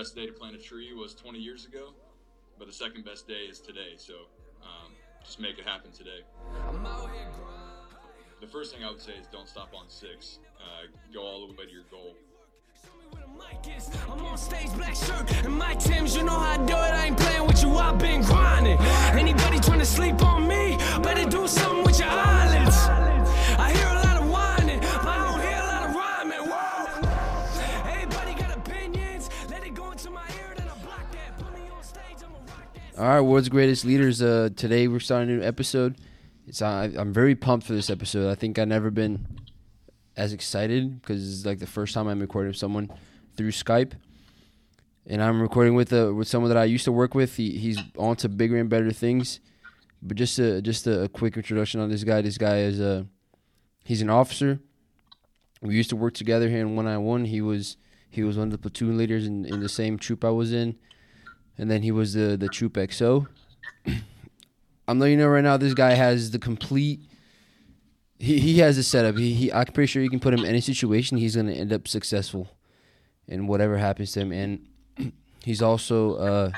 best day to plant a tree was 20 years ago, but the second best day is today. So um, just make it happen today. The first thing I would say is don't stop on six. Uh, go all the way to your goal. I'm on stage, black shirt, and my Timbs. You know how I do it. I ain't playing with you. I've been grinding. Anybody trying to sleep on me, better do something with your eyelids. All right, world's greatest leaders. Uh, today we're starting a new episode. It's I, I'm very pumped for this episode. I think I've never been as excited because it's like the first time I'm recording with someone through Skype, and I'm recording with uh, with someone that I used to work with. He, he's on to bigger and better things. But just a just a, a quick introduction on this guy. This guy is a he's an officer. We used to work together here in 191. He was he was one of the platoon leaders in, in the same troop I was in, and then he was the the troop XO. I'm letting you know right now, this guy has the complete. He he has a setup. He, he I'm pretty sure you can put him in any situation. He's gonna end up successful, in whatever happens to him. And he's also uh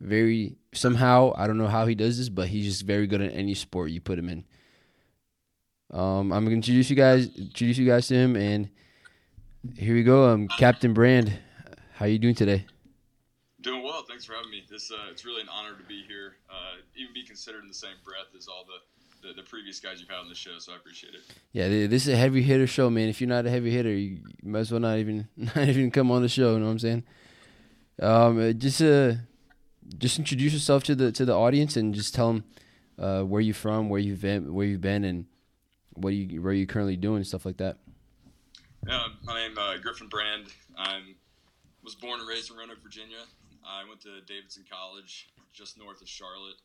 very somehow I don't know how he does this, but he's just very good at any sport you put him in. Um, I'm gonna introduce you guys introduce you guys to him, and here we go. Um, Captain Brand, how you doing today? Doing well. Thanks for having me. This uh, it's really an honor to be here. Uh, even be considered in the same breath as all the, the, the previous guys you've had on the show. So I appreciate it. Yeah, this is a heavy hitter show, man. If you're not a heavy hitter, you might as well not even not even come on the show. You know what I'm saying? Um, uh, just uh, just introduce yourself to the to the audience and just tell them uh, where you're from, where you've been, where you've been, and what you where you're currently doing and stuff like that. Yeah, my name uh, Griffin Brand. I'm was born and raised in Roanoke, Virginia. I went to Davidson College, just north of Charlotte.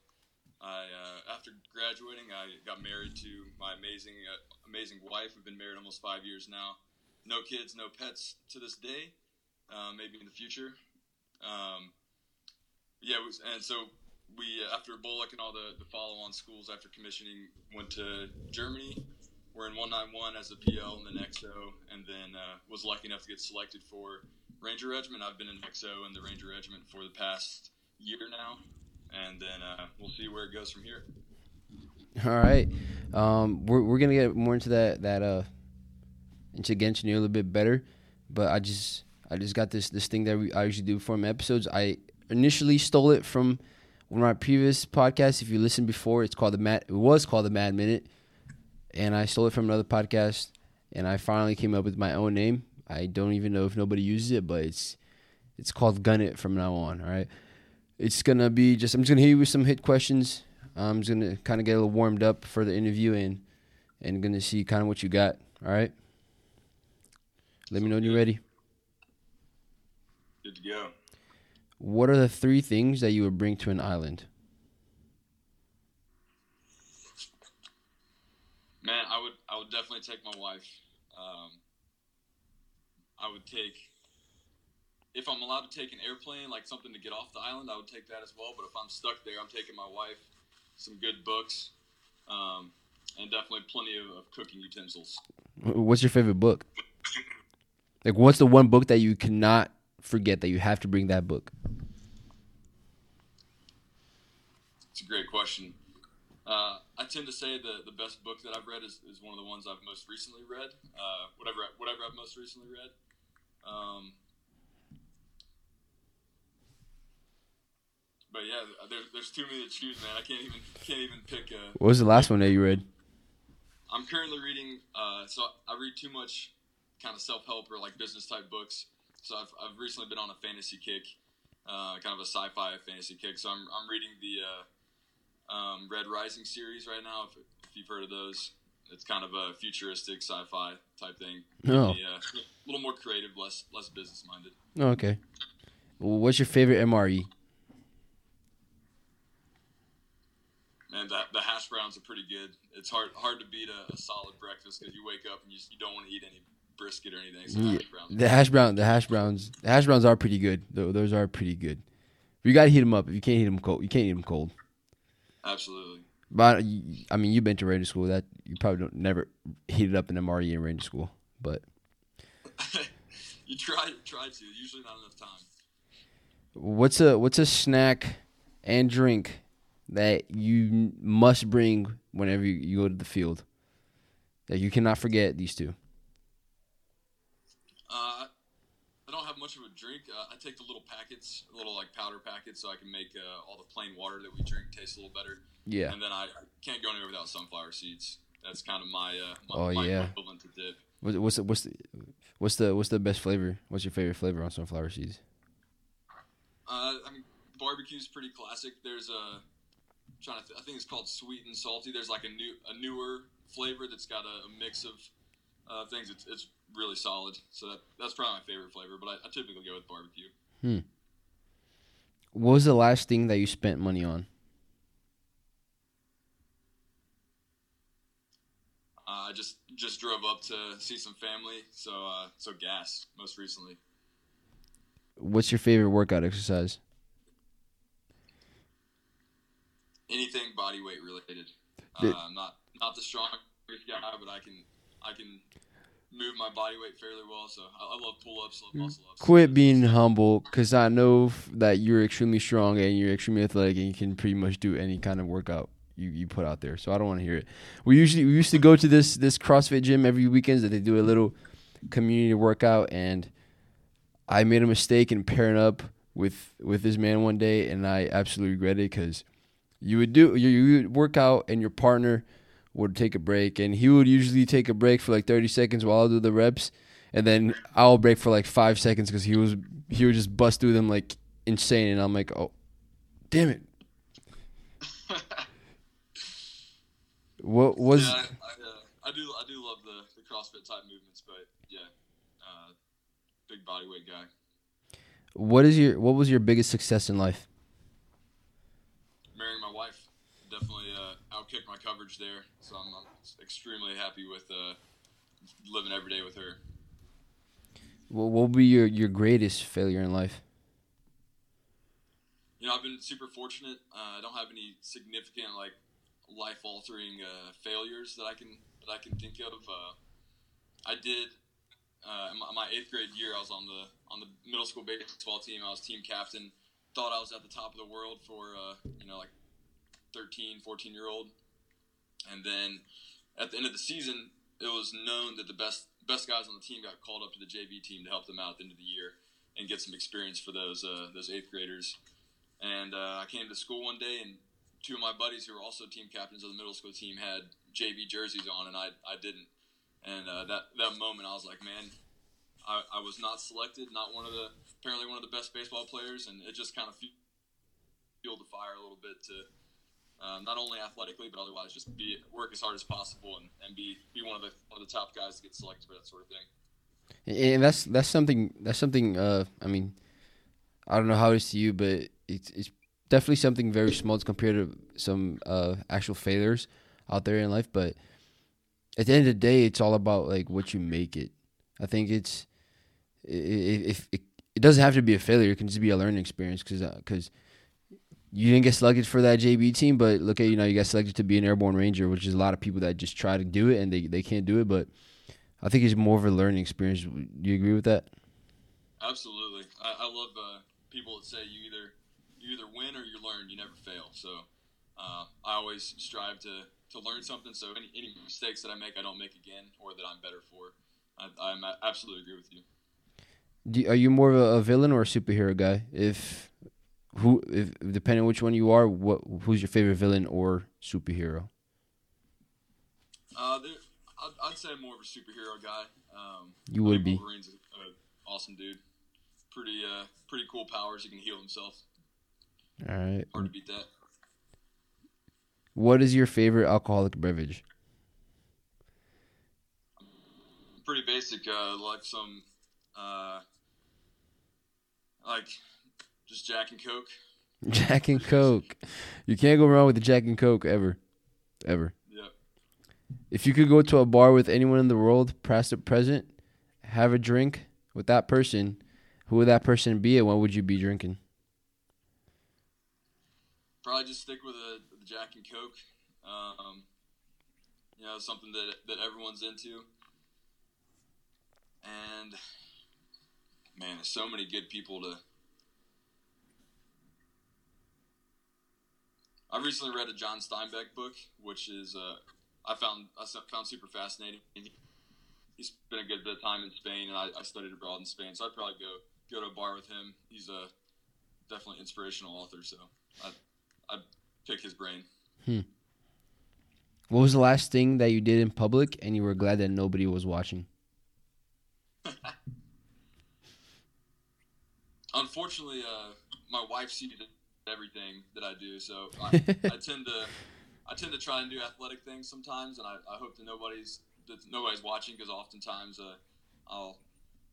I, uh, after graduating, I got married to my amazing, uh, amazing wife. We've been married almost five years now. No kids, no pets to this day. Uh, maybe in the future. Um, yeah, was, and so we, uh, after BOLC and all the, the follow-on schools after commissioning, went to Germany. We're in 191 as a PL and then XO, and then uh, was lucky enough to get selected for Ranger Regiment. I've been in XO and the Ranger Regiment for the past year now, and then uh, we'll see where it goes from here. All right, um, we're we're gonna get more into that that uh into you a little bit better, but I just I just got this this thing that we, I usually do for my episodes. I initially stole it from one of my previous podcasts. If you listened before, it's called the Mad. It was called the Mad Minute, and I stole it from another podcast. And I finally came up with my own name. I don't even know if nobody uses it, but it's it's called Gun It from now on. All right, it's gonna be just I'm just gonna hit you with some hit questions. I'm just gonna kind of get a little warmed up for the interview and and gonna see kind of what you got. All right. Let me know when you're ready. Good to go. What are the three things that you would bring to an island? Man, I would I would definitely take my wife. Um, I would take if I'm allowed to take an airplane, like something to get off the island, I would take that as well. But if I'm stuck there, I'm taking my wife, some good books, um, and definitely plenty of, of cooking utensils. What's your favorite book? Like, what's the one book that you cannot forget that you have to bring that book? It's a great question. Uh, I tend to say the, the best book that I've read is, is one of the ones I've most recently read. Uh, whatever whatever I've most recently read. Um, but yeah, there, there's too many to choose, man. I can't even can't even pick a. What was the last one that you read? I'm currently reading, uh, so I read too much kind of self help or like business type books. So I've, I've recently been on a fantasy kick, uh, kind of a sci fi fantasy kick. So I'm, I'm reading the uh, um, Red Rising series right now, if, if you've heard of those. It's kind of a futuristic sci fi type thing. Oh. Yeah, uh, a little more creative, less less business minded. Oh, okay. Well, What's your favorite? MRE? Man, that, the hash browns are pretty good. It's hard hard to beat a, a solid breakfast because you wake up and you, you don't want to eat any brisket or anything. So Yeah, hash the hash brown, the hash browns, the hash browns are pretty good. Tho- Those are pretty good. But you gotta heat them up. If you can't heat them cold, you can't eat them cold. Absolutely. But I mean, you've been to Ranger School. That you probably don't never heated up an MRE in Ranger School. But you try try to. Usually not enough time. What's a what's a snack and drink that you must bring whenever you, you go to the field? That you cannot forget these two. Uh, I don't have much of a drink. Uh, I take the little packets, little like powder packets, so I can make uh, all the plain water that we drink taste a little better. Yeah. And then I, I can't go anywhere without sunflower seeds. That's kind of my uh, my, Oh, my yeah. equivalent to dip. What- What's the, what's the what's the what's the best flavor? What's your favorite flavor on sunflower seeds? Uh, I mean, barbecue's pretty classic. There's a trying to th- I think it's called sweet and salty. There's like a new a newer flavor that's got a, a mix of uh, things. It's, it's really solid. So that, that's probably my favorite flavor. But I, I typically go with barbecue. Hmm. What was the last thing that you spent money on? Uh, I just just drove up to see some family. So uh, so gas most recently. What's your favorite workout exercise? anything body weight related. Uh, I'm not not the strongest guy, but I can I can move my body weight fairly well. So I, I love pull ups, love mm. muscle ups. Quit being humble, cause I know that you're extremely strong and you're extremely athletic and you can pretty much do any kind of workout you, you put out there. So I don't want to hear it. We usually we used to go to this this CrossFit gym every weekends that they do a little community workout and I made a mistake in pairing up with with this man one day and I absolutely regret it because you would do you, you would work out and your partner would take a break and he would usually take a break for like 30 seconds while I'll do the reps and then I'll break for like five seconds because he was he would just bust through them like insane and I'm like oh damn it what was yeah, I, I, uh, I do I do love the, the CrossFit type movements, but yeah, uh, big body weight guy. what is your what was your biggest success in life Marrying my wife definitely uh, outkicked my coverage there, so I'm, I'm extremely happy with uh, living every day with her. what what would be your your greatest failure in life you know, I've been super fortunate. Uh, I don't have any significant like life altering uh, failures that I can that I can think of. Uh, I did uh, in my, my eighth grade year. I was on the on the middle school baseball team. I was team captain. Thought I was at the top of the world for uh, you know like 13, 14 year old. And then at the end of the season, it was known that the best best guys on the team got called up to the JV team to help them out at the end of the year and get some experience for those uh, those eighth graders. And uh, I came to school one day, and two of my buddies who were also team captains of the middle school team had JV jerseys on, and I, I didn't. And uh, that that moment, I was like, man, I, I was not selected, not one of the apparently one of the best baseball players, and it just kind of fueled the fire a little bit to uh, not only athletically but otherwise just be work as hard as possible and, and be be one of the one of the top guys to get selected for that sort of thing. and that's that's something that's something uh i mean i don't know how it is to you but it's it's definitely something very small compared to some uh actual failures out there in life but at the end of the day it's all about like what you make it i think it's i- i- if it, it doesn't have to be a failure it can just be a learning experience because because you didn't get selected for that JV team, but look at you know you got selected to be an airborne ranger, which is a lot of people that just try to do it and they, they can't do it. But I think it's more of a learning experience. Do you agree with that? Absolutely, I, I love uh, people that say you either you either win or you learn. You never fail. So uh, I always strive to, to learn something. So any, any mistakes that I make, I don't make again, or that I'm better for. I, I'm I absolutely agree with you. Do, are you more of a, a villain or a superhero guy? If who, if depending on which one you are, what who's your favorite villain or superhero? Uh, I'd, I'd say I'm more of a superhero guy. Um, You would be. Wolverine's an awesome dude. Pretty uh, pretty cool powers. He can heal himself. All right. Hard to beat that. What is your favorite alcoholic beverage? Pretty basic. Uh, like some, uh, like just Jack and Coke. Jack and Coke. You can't go wrong with the Jack and Coke ever, ever. Yep. If you could go to a bar with anyone in the world, past or present, have a drink with that person, who would that person be and what would you be drinking? Probably just stick with the, the Jack and Coke. Um, you know, something that that everyone's into. And man, there's so many good people to I recently read a John Steinbeck book, which is uh, I found I found super fascinating. He spent a good bit of time in Spain, and I, I studied abroad in Spain, so I'd probably go go to a bar with him. He's a definitely inspirational author, so I I pick his brain. Hmm. What was the last thing that you did in public, and you were glad that nobody was watching? Unfortunately, uh, my wife sees everything that I do, so I, I tend to I tend to try and do athletic things sometimes, and I, I hope that nobody's that nobody's watching because oftentimes uh, I'll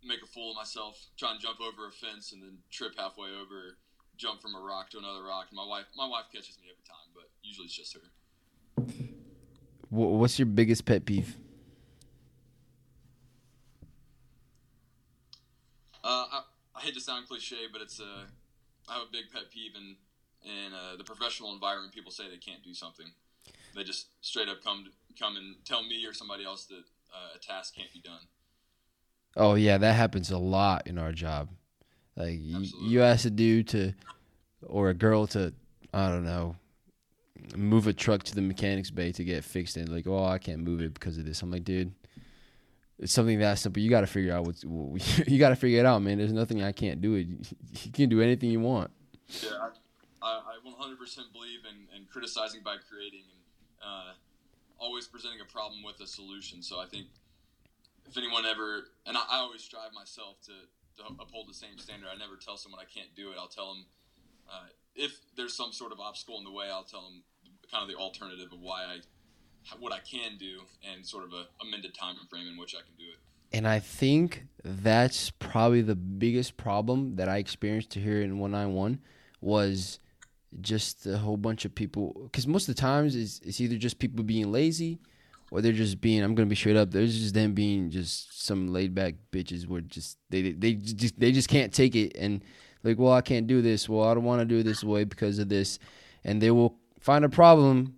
make a fool of myself, try and jump over a fence, and then trip halfway over, jump from a rock to another rock. And my wife my wife catches me every time, but usually it's just her. What's your biggest pet peeve? Uh, I, I, hate to sound cliche, but it's a uh, I have a big pet peeve in in uh, the professional environment. People say they can't do something. They just straight up come to, come and tell me or somebody else that uh, a task can't be done. Oh yeah, that happens a lot in our job. Like you, you ask a dude to or a girl to I don't know move a truck to the mechanics bay to get fixed and like, oh, I can't move it because of this. I'm like, dude, it's something that simple. You got to figure out what's you got to figure it out, man. There's nothing I can't do. It you can do anything you want. Yeah, I, I 100% believe in, in criticizing by creating and uh, always presenting a problem with a solution. So I think if anyone ever, and I, I always strive myself to, to uphold the same standard. I never tell someone I can't do it. I'll tell them uh, if there's some sort of obstacle in the way, I'll tell them kind of the alternative of why I what I can do and sort of a amended time frame in which I can do it. And I think that's probably the biggest problem that I experienced here in 191 was just a whole bunch of people because most of the times it's, it's either just people being lazy or they're just being I'm gonna be straight up there's just them being just some laid back bitches where just they they just they just can't take it and like well I can't do this well I don't want to do this way because of this and they will find a problem,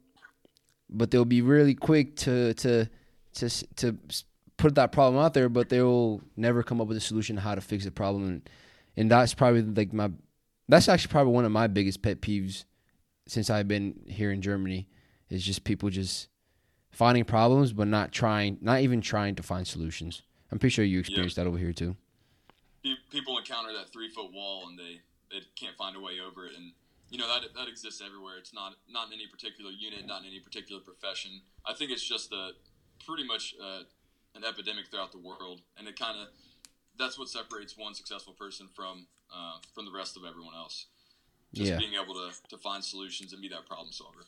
but they'll be really quick to to to to put that problem out there, but they'll never come up with a solution how to fix the problem, and, and that's probably like my that's actually probably one of my biggest pet peeves since I've been here in Germany is just people just finding problems but not trying, not even trying to find solutions. I'm pretty sure you experienced that over here too. People encounter that three foot wall and they, they can't find a way over it, and you know that that exists everywhere. It's not not in any particular unit, not in any particular profession. I think it's just a pretty much uh, an epidemic throughout the world, and it kind of that's what separates one successful person from uh, from the rest of everyone else. Just yeah. being able to to find solutions and be that problem solver.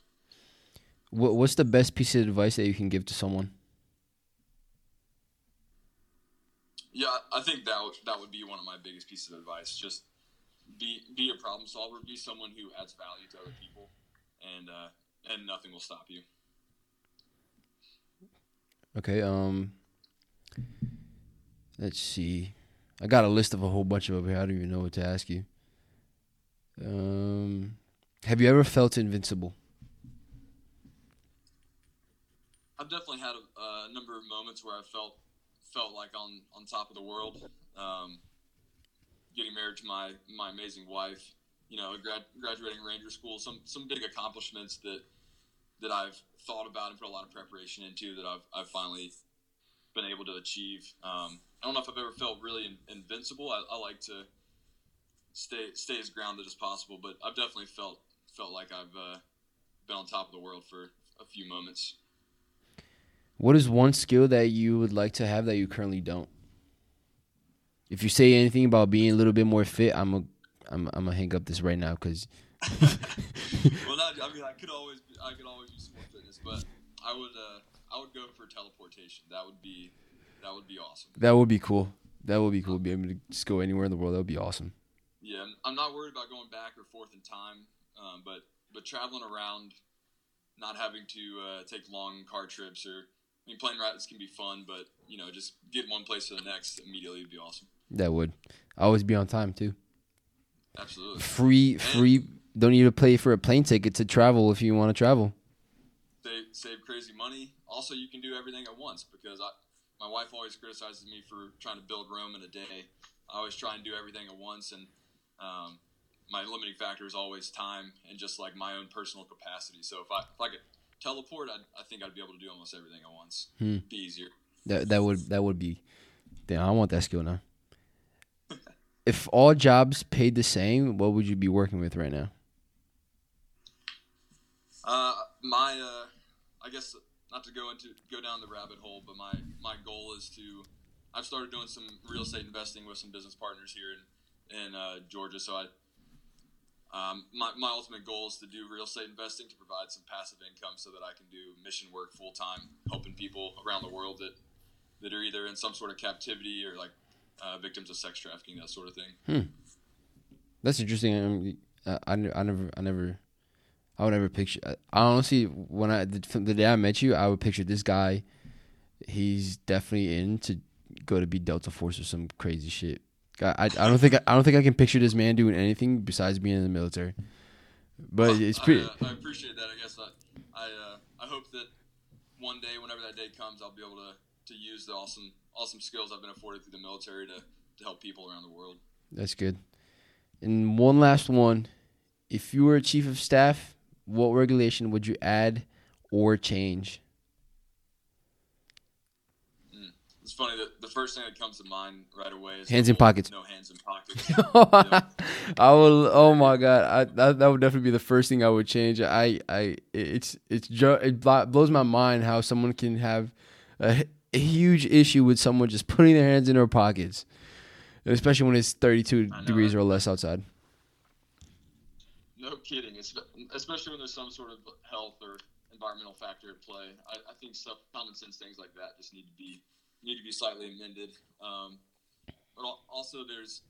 What What's the best piece of advice that you can give to someone? Yeah, I think that would, that would be one of my biggest pieces of advice. Just be be a problem solver, be someone who adds value to other people, and uh, and nothing will stop you. Okay. Um. Let's see. I got a list of a whole bunch of over here. I don't even know what to ask you. Um, have you ever felt invincible? I've definitely had a, a number of moments where I felt felt like on on top of the world. Um, getting married to my my amazing wife, you know, grad, graduating Ranger School, some some big accomplishments that that I've thought about and put a lot of preparation into that I've I've finally been able to achieve. Um, I don't know if I've ever felt really in, invincible. I, I, like to stay stay as grounded as possible, but I've definitely felt felt like I've uh, been on top of the world for a few moments. What is one skill that you would like to have that you currently don't? If you say anything about being a little bit more fit, I'm a, I'm, I'm gonna hang up this right now because. well, not, I mean, I could always, I could always use more fitness, but I would, uh, I would go for teleportation. That would be, that would be awesome. That would be cool. That would be cool. Be able to just go anywhere in the world. That would be awesome. Yeah, I'm not worried about going back or forth in time, um, but but traveling around, not having to uh, take long car trips or I mean, plane rides can be fun, but you know, just getting one place to the next immediately would be awesome. That would. Always be on time too. Absolutely. Free, free. Don't need to pay for a plane ticket to travel if you want to travel. Save, save crazy money. Also, you can do everything at once because I, my wife always criticizes me for trying to build Rome in a day. I always try and do everything at once, and um, my limiting factor is always time and just like my own personal capacity. So if I if I could teleport, I'd, I think I'd be able to do almost everything at once. Hmm. Be easier. That that would that would be. Damn, I want that skill now. If all jobs paid the same, what would you be working with right now? Uh, my uh, I guess not to go into go down the rabbit hole, but my my goal is to. I've started doing some real estate investing with some business partners here in in uh, Georgia. So I, um, my my ultimate goal is to do real estate investing to provide some passive income, so that I can do mission work full time, helping people around the world that that are either in some sort of captivity or like uh, victims of sex trafficking, that sort of thing. Hmm. That's interesting. Um, I, I, I never, I never, I would never picture. I, I honestly, when I the, the day I met you, I would picture this guy. He's definitely in to go to be Delta Force or some crazy shit. I, I, I don't think I, I don't think I can picture this man doing anything besides being in the military. But Well, it's pretty. I, uh, I appreciate that. I guess I I, uh, I hope that one day, whenever that day comes, I'll be able to, to use the awesome awesome skills I've been afforded through the military to, to help people around the world. That's good. And one last one. If you were a chief of staff, what regulation would you add or change? Mm. It's funny that the first thing that comes to mind right away is Hands in pockets. No hands in pockets. I will. Oh my god, I that, that would definitely be the first thing I would change. I I it's it's it blows my mind how someone can have a, a huge issue with someone just putting their hands in their pockets, especially when it's thirty two degrees or less outside. No kidding. It's, especially when there's some sort of health or environmental factor at play. I, I think stuff, common sense things like that just need to be need to be slightly amended. Um, but also, there's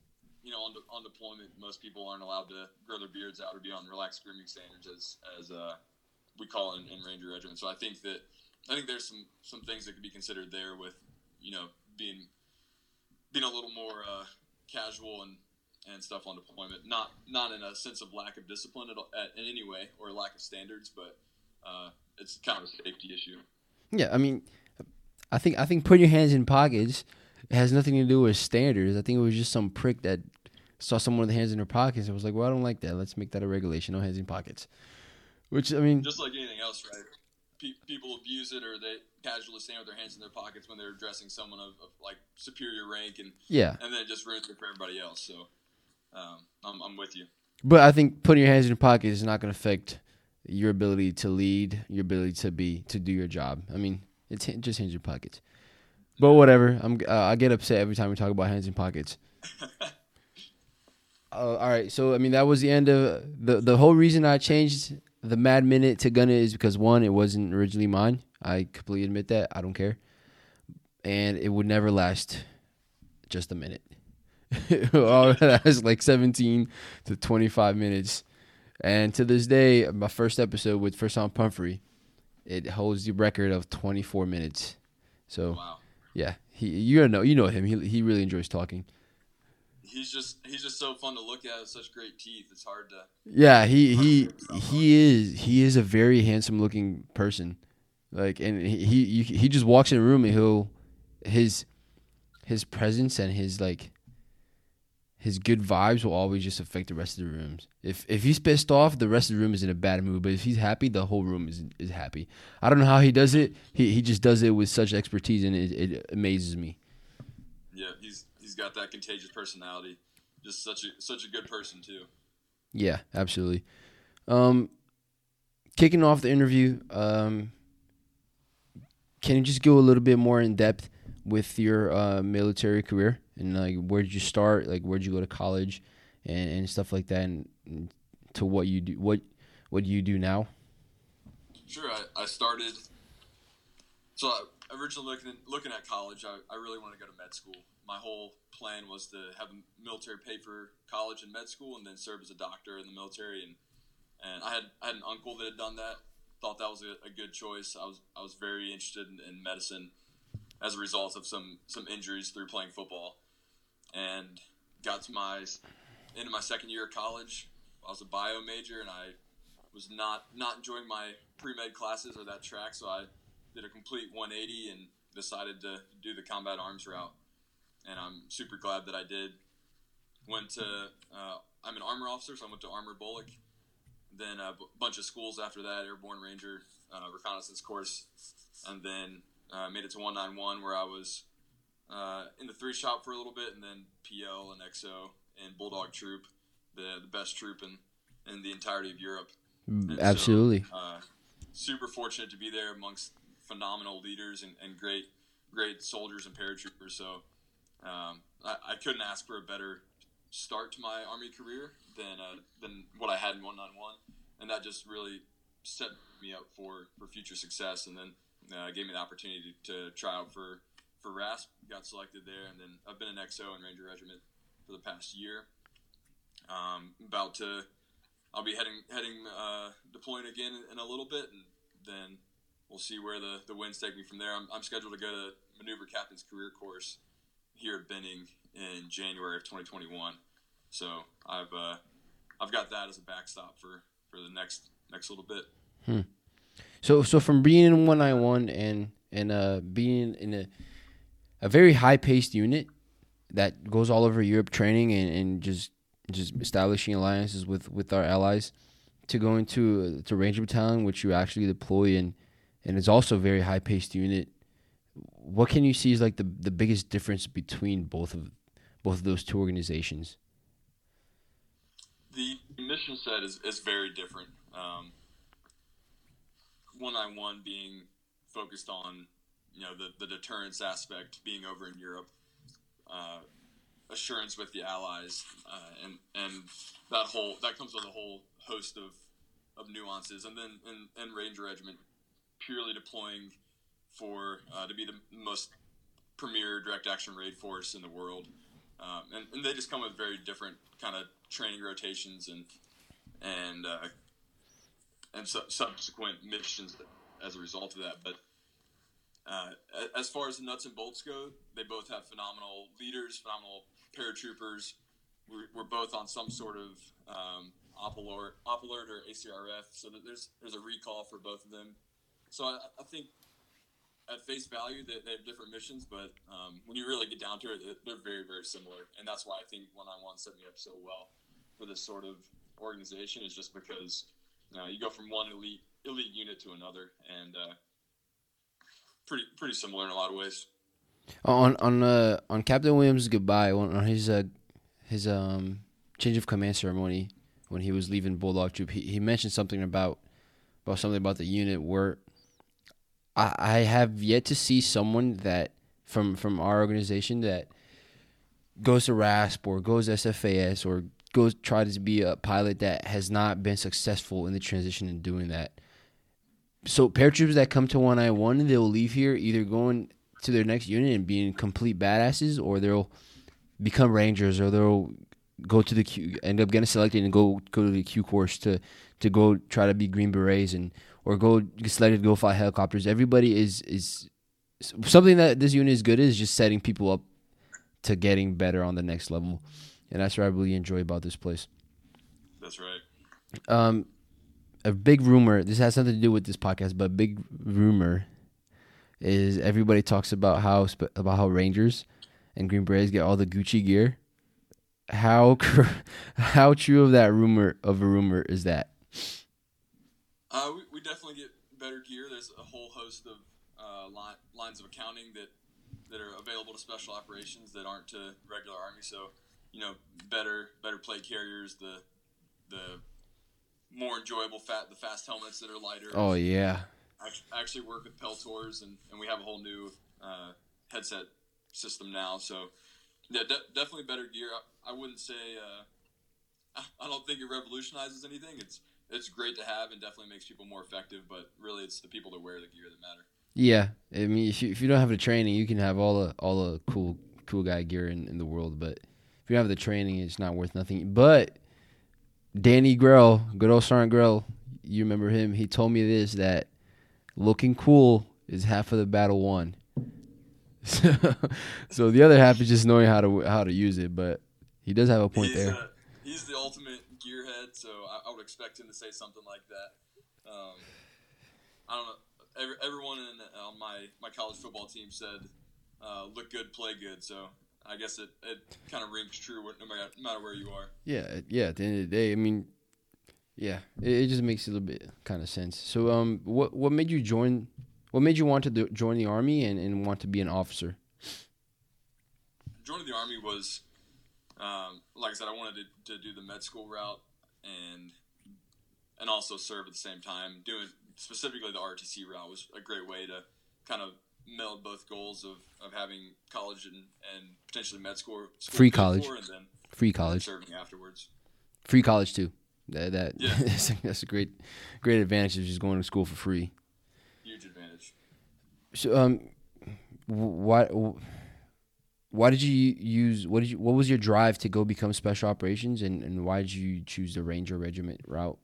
you know on, de- on deployment, most people aren't allowed to grow their beards out or be on relaxed grooming standards, as as uh, we call it in, in Ranger Regiment. So I think that I think there's some some things that could be considered there with you know being being a little more uh, casual and and stuff on deployment. Not not in a sense of lack of discipline at, at, in any way or lack of standards, but uh, it's kind of a safety issue. Yeah, I mean, I think I think putting your hands in pockets has nothing to do with standards. I think it was just some prick that saw someone with hands in their pockets and was like, "Well, I don't like that. Let's make that a regulation. No hands in pockets." Which I mean, Just like anything else, right? Pe- people abuse it or they casually stand with their hands in their pockets when they're addressing someone of, of like superior rank, and yeah. and then it just ruins it for everybody else. So um, I'm, I'm with you. But I think putting your hands in your pockets is not going to affect your ability to lead, your ability to be to do your job. I mean, it's just hands in your pockets. But whatever. I'm uh, I get upset every time we talk about hands in pockets. Uh, all right, so I mean that was the end of the the whole reason I changed the Mad Minute to Gunna is because one, it wasn't originally mine. I completely admit that. I don't care, and it would never last just a minute. All that's like seventeen to twenty five minutes, and to this day, my first episode with First on Pumphrey, it holds the record of twenty four minutes. So Wow. yeah, he you know you know him. He he really enjoys talking. He's just he's just so fun to look at. with Such great teeth. It's hard to. Yeah, he he he is he is a very handsome looking person. Like and he he he just walks in a room and he'll his his presence and his like his good vibes will always just affect the rest of the rooms. If if he's pissed off, the rest of the room is in a bad mood. But if he's happy, the whole room is is happy. I don't know how he does it. He he just does it with such expertise, and it, it amazes me. Yeah, he's he's got that contagious personality. Just such a such a good person too. Yeah, absolutely. Um, kicking off the interview, um, can you just go a little bit more in depth with your uh, military career and like where did you start? Like where did you go to college and, and stuff like that, and, and to what you do what what do you do now? Sure, I, I started. So I, originally looking looking at college, I, I really wanted to go to med school. My whole plan was to have the military pay for college and med school, and then serve as a doctor in the military. And and I had I had an uncle that had done that. Thought that was a, a good choice. I was I was very interested in, in medicine as a result of some some injuries through playing football, and got to my into my second year of college. I was a bio major, and I was not not enjoying my pre med classes or that track, so I did a complete 180 and decided to do the combat arms route. And I'm super glad that I did. went to uh, I'm an armor officer, so I went to Armor BOLC. Then a b- bunch of schools after that, Airborne Ranger uh, reconnaissance course, and then uh, made it to 191 where I was uh, in the three shop for a little bit, and then PL and XO and Bulldog Troop, the the best troop in in the entirety of Europe. And so, Absolutely. uh, super fortunate to be there amongst phenomenal leaders and, and great great soldiers and paratroopers. So um, I, I couldn't ask for a better start to my army career than uh, than what I had in 191, and that just really set me up for, for future success. And then uh, gave me the opportunity to, to try out for for RASP. Got selected there, and then I've been an XO and Ranger Regiment for the past year. Um, about to I'll be heading heading uh, deploying again in, in a little bit, and then we'll see where the, the winds take me from there. I'm, I'm scheduled to go to maneuver captain's career course here at Benning in January of 2021. So I've uh, I've got that as a backstop for, for the next next little bit. So so from being in one nine one and and uh being in a a very high paced unit that goes all over Europe training and, and just just establishing alliances with, with our allies to going to to Ranger Battalion which you actually deploy in and it's also a very high paced unit. What can you see is like the the biggest difference between both of both of those two organizations? The mission set is, is very different. Um, 191 being focused on you know the, the deterrence aspect being over in Europe, uh, assurance with the allies, uh, and and that whole that comes with a whole host of, of nuances, and then in, in Ranger Regiment purely deploying for uh, to be the most premier direct action raid force in the world, um, and, and they just come with very different kind of training rotations and and uh, and su- subsequent missions as a result of that. But uh, as far as the nuts and bolts go, they both have phenomenal leaders, phenomenal paratroopers. We're, we're both on some sort of um, op alert, op alert or ACRF, so there's there's a recall for both of them. So I, I think at face value they, they have different missions, but um, when you really get down to it, they- they're very very similar, and that's why I think one on one set me up so well for this sort of organization is just because uh, you go from one elite elite unit to another, and uh, pretty pretty similar in a lot of ways. on on uh on Captain Williams' goodbye on, on his uh his um change of command ceremony when he was leaving Bulldog Troop, he, he mentioned something about about something about the unit where I have yet to see someone that from from our organization that goes to RASP or goes SFAS or goes try to be a pilot that has not been successful in the transition in doing that. So paratroopers that come to 191, they'll leave here either going to their next unit and being complete badasses, or they'll become rangers, or they'll go to the Q, end up getting selected and go go to the Q course to to go try to be Green Berets and or go get selected to go fly helicopters. Everybody is is something that this unit is good at is just setting people up to getting better on the next level, and that's what I really enjoy about this place. That's right. Um, a big rumor. This has nothing to do with this podcast, but a big rumor is everybody talks about how about how Rangers and Green Berets get all the Gucci gear. How how true of that rumor of a rumor is that? Uh, we, we definitely get better gear. There's a whole host of uh, line, lines of accounting that that are available to special operations that aren't to regular army. So, you know, better better plate carriers, the the more enjoyable fat the fast helmets that are lighter. Oh yeah, I actually work with Peltors, and, and we have a whole new uh, headset system now. So, yeah, de- definitely better gear. I, I wouldn't say uh, I- I don't think it revolutionizes anything. It's it's great to have and definitely makes people more effective. But really, it's the people that wear the gear that matter. yeah. I mean, if you if you don't have the training, you can have all the all the cool cool guy gear in, in the world, but if you don't have the training, it's not worth nothing. But Danny Grell, good old Sergeant Grell, you remember him? He told me this that looking cool is half of the battle won. So, so the other half is just knowing how to how to use it. But he does have a point he's, there. uh, he's the ultimate gearhead, so I, I would expect him to say something like that. Um, I don't know. Every, everyone in, on my, my college football team said, uh, "Look good, play good." So I guess it, it kind of rings true no matter, no matter where you are. Yeah, yeah. At the end of the day, I mean, yeah, it, it just makes a little bit kind of sense. So, um, what what made you join? What made you want to do, join the army and, and want to be an officer? Joining the army was, um, like I said, I wanted to, to do the med school route and and also serve at the same time. Doing specifically the ROTC route was a great way to kind of meld both goals of, of having college and, and potentially med school, school Free college. and then Free college, serving afterwards. free college too. That that Yeah. that's, a, that's a great great advantage of just going to school for free. Huge advantage. So, um, wh- why why did you use what did you what was your drive to go become special operations and and why did you choose the Ranger Regiment route?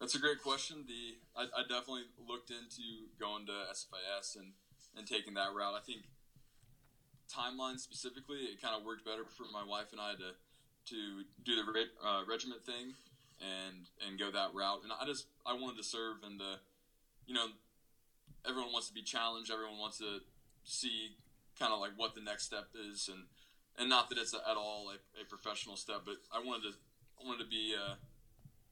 That's a great question. The I, I definitely looked into going to SFAS and, and taking that route. I think timeline specifically, it kind of worked better for my wife and I to to do the uh, regiment thing and and go that route. And I just I wanted to serve and the you know everyone wants to be challenged. Everyone wants to see kind of like what the next step is and and not that it's at all a, a professional step, but I wanted to I wanted to be uh,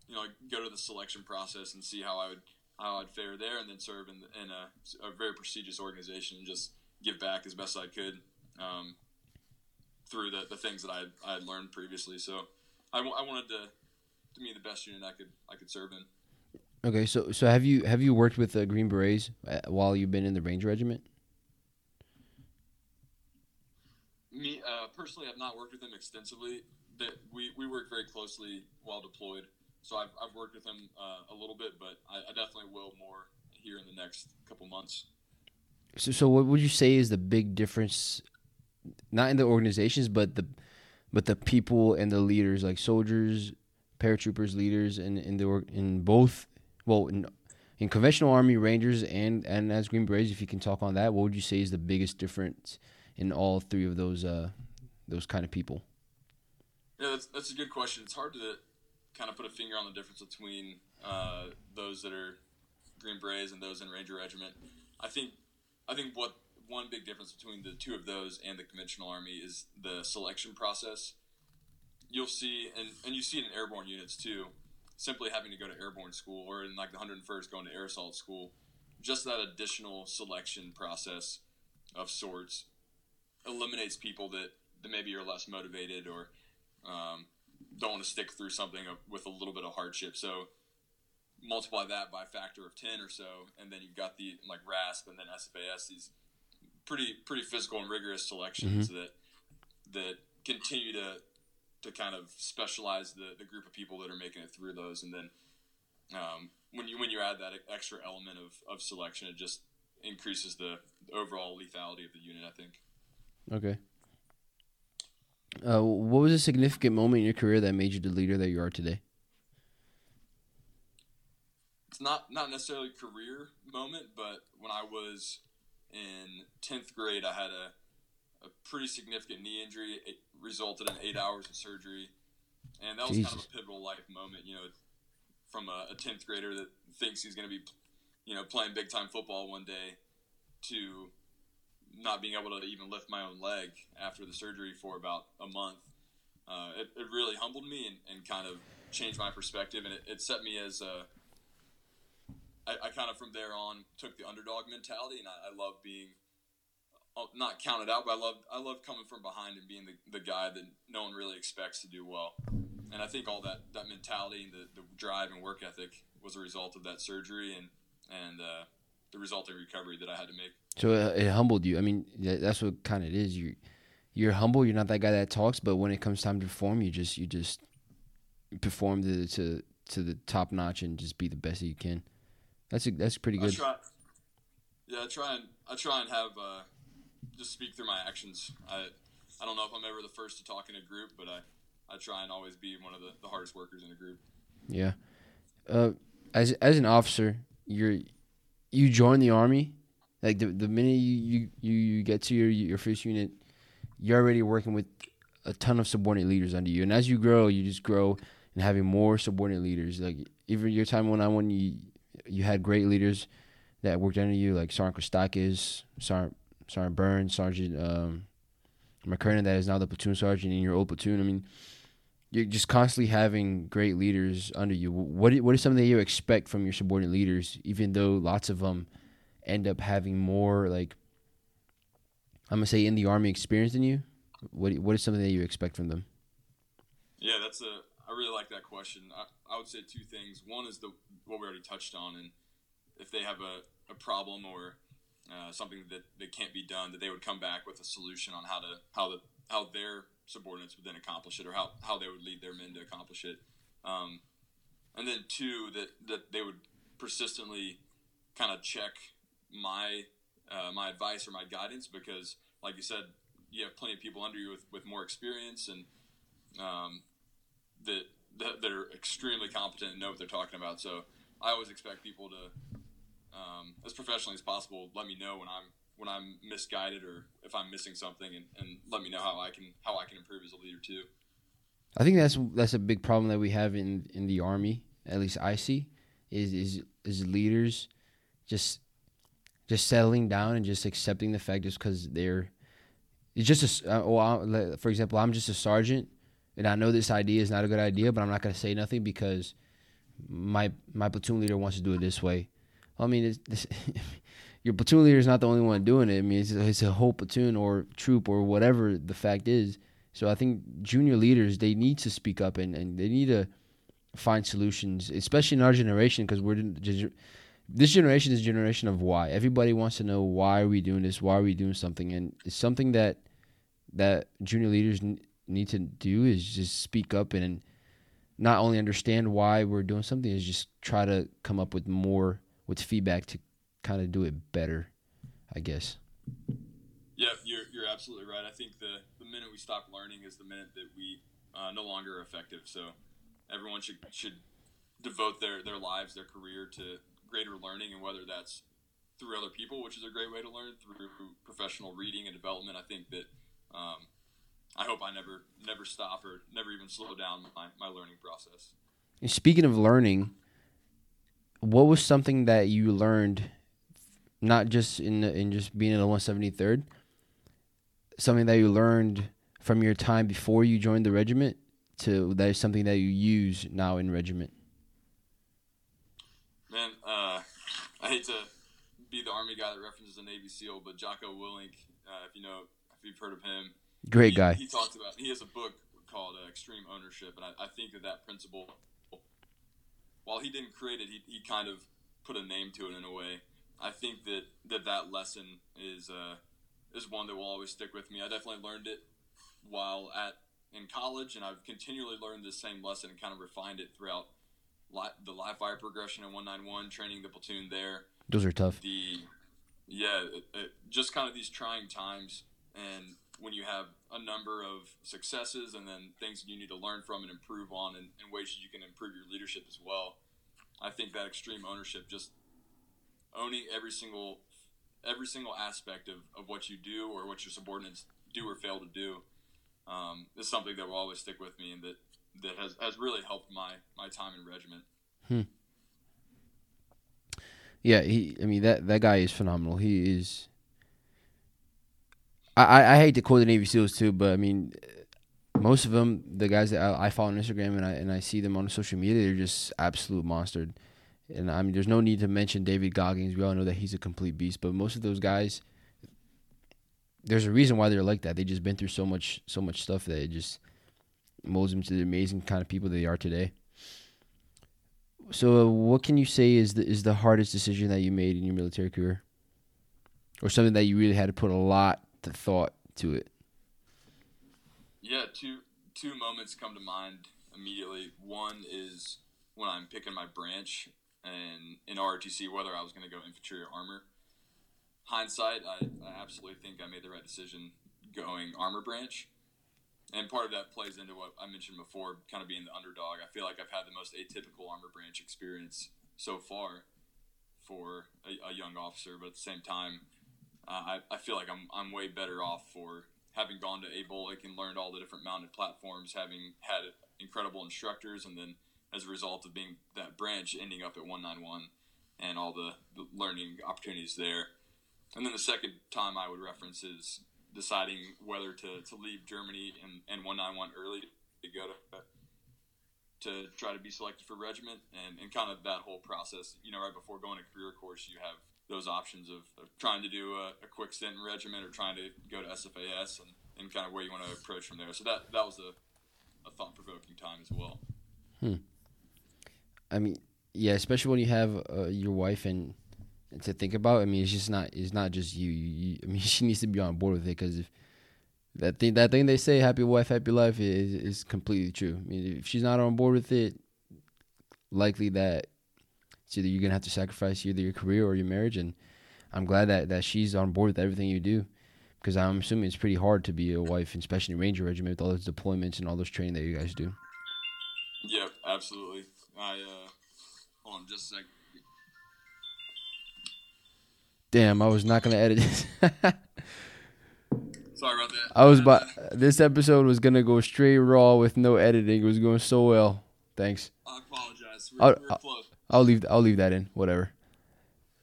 you know go to the selection process and see how I would how I'd fare there, and then serve in, in a, a very prestigious organization and just give back as best I could um, through the, the things that I had, I had learned previously. So I, I wanted to to be the best unit I could I could serve in. Okay, so so have you have you worked with the Green Berets uh, while you've been in the Ranger Regiment? Me uh, personally, I've not worked with them extensively. That we, we work very closely while deployed, so I've, I've worked with them uh, a little bit, but I, I definitely will more here in the next couple months. So so what would you say is the big difference, not in the organizations, but the but the people and the leaders, like soldiers, paratroopers, leaders, and in the in both, well, in, in conventional army, rangers, and and as Green Berets, if you can talk on that, what would you say is the biggest difference in all three of those uh those kind of people? Yeah, that's, that's a good question. It's hard to kind of put a finger on the difference between uh, those that are Green Berets and those in Ranger Regiment. I think I think what one big difference between the two of those and the conventional army is the selection process. You'll see, and, and you see it in airborne units too, simply having to go to airborne school or in like the 101st going to air assault school. Just that additional selection process of sorts eliminates people that, that maybe are less motivated or um, don't want to stick through something with a little bit of hardship. So multiply that by a factor of 10 or so, and then you've got the like RASP and then SFAS, these pretty pretty physical and rigorous selections that that continue to to kind of specialize the, the group of people that are making it through those, and then um, when you when you add that extra element of, of selection, it just increases the overall lethality of the unit. I think. Okay. Uh, what was a significant moment in your career that made you the leader that you are today? it's not not necessarily a career moment, but when I was in tenth grade, I had a, a pretty significant knee injury. It resulted in eight hours of surgery, and that was kind of a pivotal life moment. You know, from a tenth grader that thinks he's going to be, you know, playing big time football one day, to not being able to even lift my own leg after the surgery for about a month. Uh, it, it really humbled me and, and kind of changed my perspective, and it, it set me as a I, I kind of from there on took the underdog mentality, and I, I love being uh, not counted out, but I love I love coming from behind and being the, the guy that no one really expects to do well. And I think all that, that mentality and the, the drive and work ethic was a result of that surgery and and uh, the resulting recovery that I had to make. So it humbled you. I mean, that's what kind of it is. You you're humble. You're not that guy that talks, but when it comes time to perform, you just you just perform to to to the top notch and just be the best that you can. That's a, that's pretty I good. try, yeah, I try and I try and have uh, just speak through my actions. I I don't know if I'm ever the first to talk in a group, but I, I try and always be one of the, the hardest workers in a group. Yeah. Uh, as as an officer, you're you join the army. Like the the minute you you, you get to your your first unit, you're already working with a ton of subordinate leaders under you, and as you grow, you just grow and having more subordinate leaders. Like even your time when I when you you had great leaders that worked under you, like Sergeant Kostakis, Sergeant Sergeant Burns, Sergeant um, McKernan that is now the platoon sergeant in your old platoon. I mean, you're just constantly having great leaders under you. What what is something that you expect from your subordinate leaders, even though lots of them end up having more like I'm gonna say in the army experience than you? What what is something that you expect from them? Yeah, that's a. I really like that question. I, I would say two things. One is the what we already touched on, and if they have a, a problem or uh, something that, that can't be done, that they would come back with a solution on how to how the how their subordinates would then accomplish it, or how, how they would lead their men to accomplish it. Um, and then two, that that they would persistently kind of check my uh, my advice or my guidance because, like you said, you have plenty of people under you with, with more experience and um, that, that that are extremely competent and know what they're talking about. So I always expect people to um, as professionally as possible, let me know when I'm when I'm misguided or if I'm missing something, and, and let me know how I can how I can improve as a leader too. I think that's that's a big problem that we have in in the army. At least I see is is is leaders just just settling down and just accepting the fact just because they're it's just a uh, well, for example, I'm just a sergeant, and I know this idea is not a good idea, but I'm not to say nothing because my my platoon leader wants to do it this way. I mean, it's, your platoon leader is not the only one doing it. I mean, it's, it's a whole platoon or troop or whatever the fact is. So I think junior leaders they need to speak up and, and they need to find solutions, especially in our generation because we're this generation is a generation of why. Everybody wants to know why are we doing this, why are we doing something, and it's something that that junior leaders need to do is just speak up and, and not only understand why we're doing something, is just try to come up with more with feedback to kind of do it better, I guess. Yeah, you're, you're absolutely right. I think the, the minute we stop learning is the minute that we uh, no longer are effective. So everyone should should devote their, their lives, their career to greater learning, and whether that's through other people, which is a great way to learn, through professional reading and development. I think that um, I hope I never never stop or never even slow down my, my learning process. And speaking of learning, what was something that you learned, not just in in just being in the 173rd, something that you learned from your time before you joined the regiment to that is something that you use now in regiment? Man, uh, I hate to be the army guy that references a Navy SEAL, but Jocko Willink, uh, if you know, if you've heard of him, great he, guy. He talks about he has a book called uh, Extreme Ownership, and I, I think that that principle while he didn't create it, he, he kind of put a name to it in a way. I think that that, that lesson is uh, is one that will always stick with me. I definitely learned it while at in college, and I've continually learned the same lesson and kind of refined it throughout li- the live fire progression in 191, training the platoon there. Those are tough. The yeah, it, it, just kind of these trying times, and when you have a number of successes and then things that you need to learn from and improve on and, and ways you can improve your leadership as well. I think that extreme ownership, just owning every single every single aspect of, of what you do or what your subordinates do or fail to do, um, is something that will always stick with me and that, that has, has really helped my, my time in regiment. Hmm. Yeah, he. I mean that that guy is phenomenal. He is I, I hate to quote the Navy SEALs too, but I mean, most of them, the guys that I, I follow on Instagram and I and I see them on social media, they're just absolute monster. And I mean, there's no need to mention David Goggins. We all know that he's a complete beast. But most of those guys, there's a reason why they're like that. They just been through so much, so much stuff that it just molds them to the amazing kind of people they are today. So, uh, what can you say is the is the hardest decision that you made in your military career, or something that you really had to put a lot the thought to it? Yeah, two two moments come to mind immediately. One is when I'm picking my branch and in ROTC whether I was going to go infantry or armor. Hindsight, I, I absolutely think I made the right decision going armor branch. And part of that plays into what I mentioned before, kind of being the underdog. I feel like I've had the most atypical armor branch experience so far for a, a young officer, but at the same time, uh, I, I feel like I'm, I'm way better off for having gone to ABOLC and learned all the different mounted platforms, having had incredible instructors, and then as a result of being that branch, ending up at 191 and all the, the learning opportunities there. And then the second time I would reference is deciding whether to, to leave Germany and, and 191 early to go to to try to be selected for regiment and, and kind of that whole process. You know, right before going to career course, you have those options of, of trying to do a, a, quick stint in regiment or trying to go to SFAS and, and kind of where you want to approach from there. So that that was a, a thought provoking time as well. Hmm. I mean, yeah, especially when you have uh, your wife and, and, to think about. I mean, it's just not it's not just you. you, you I mean, she needs to be on board with it because if that thing that thing they say, happy wife, happy life, is is completely true. I mean, if she's not on board with it, likely that it's either you're gonna have to sacrifice either your career or your marriage. And I'm glad that that she's on board with everything you do, because I'm assuming it's pretty hard to be a wife, especially in Ranger Regiment with all those deployments and all those training that you guys do. Yep, absolutely. I uh, hold on just a second. Damn, I was not gonna edit this. Sorry about that. I was about this episode was gonna go straight raw with no editing. It was going so well. Thanks. I apologize. We're, I'll, we're. I'll leave. I'll leave that in. Whatever.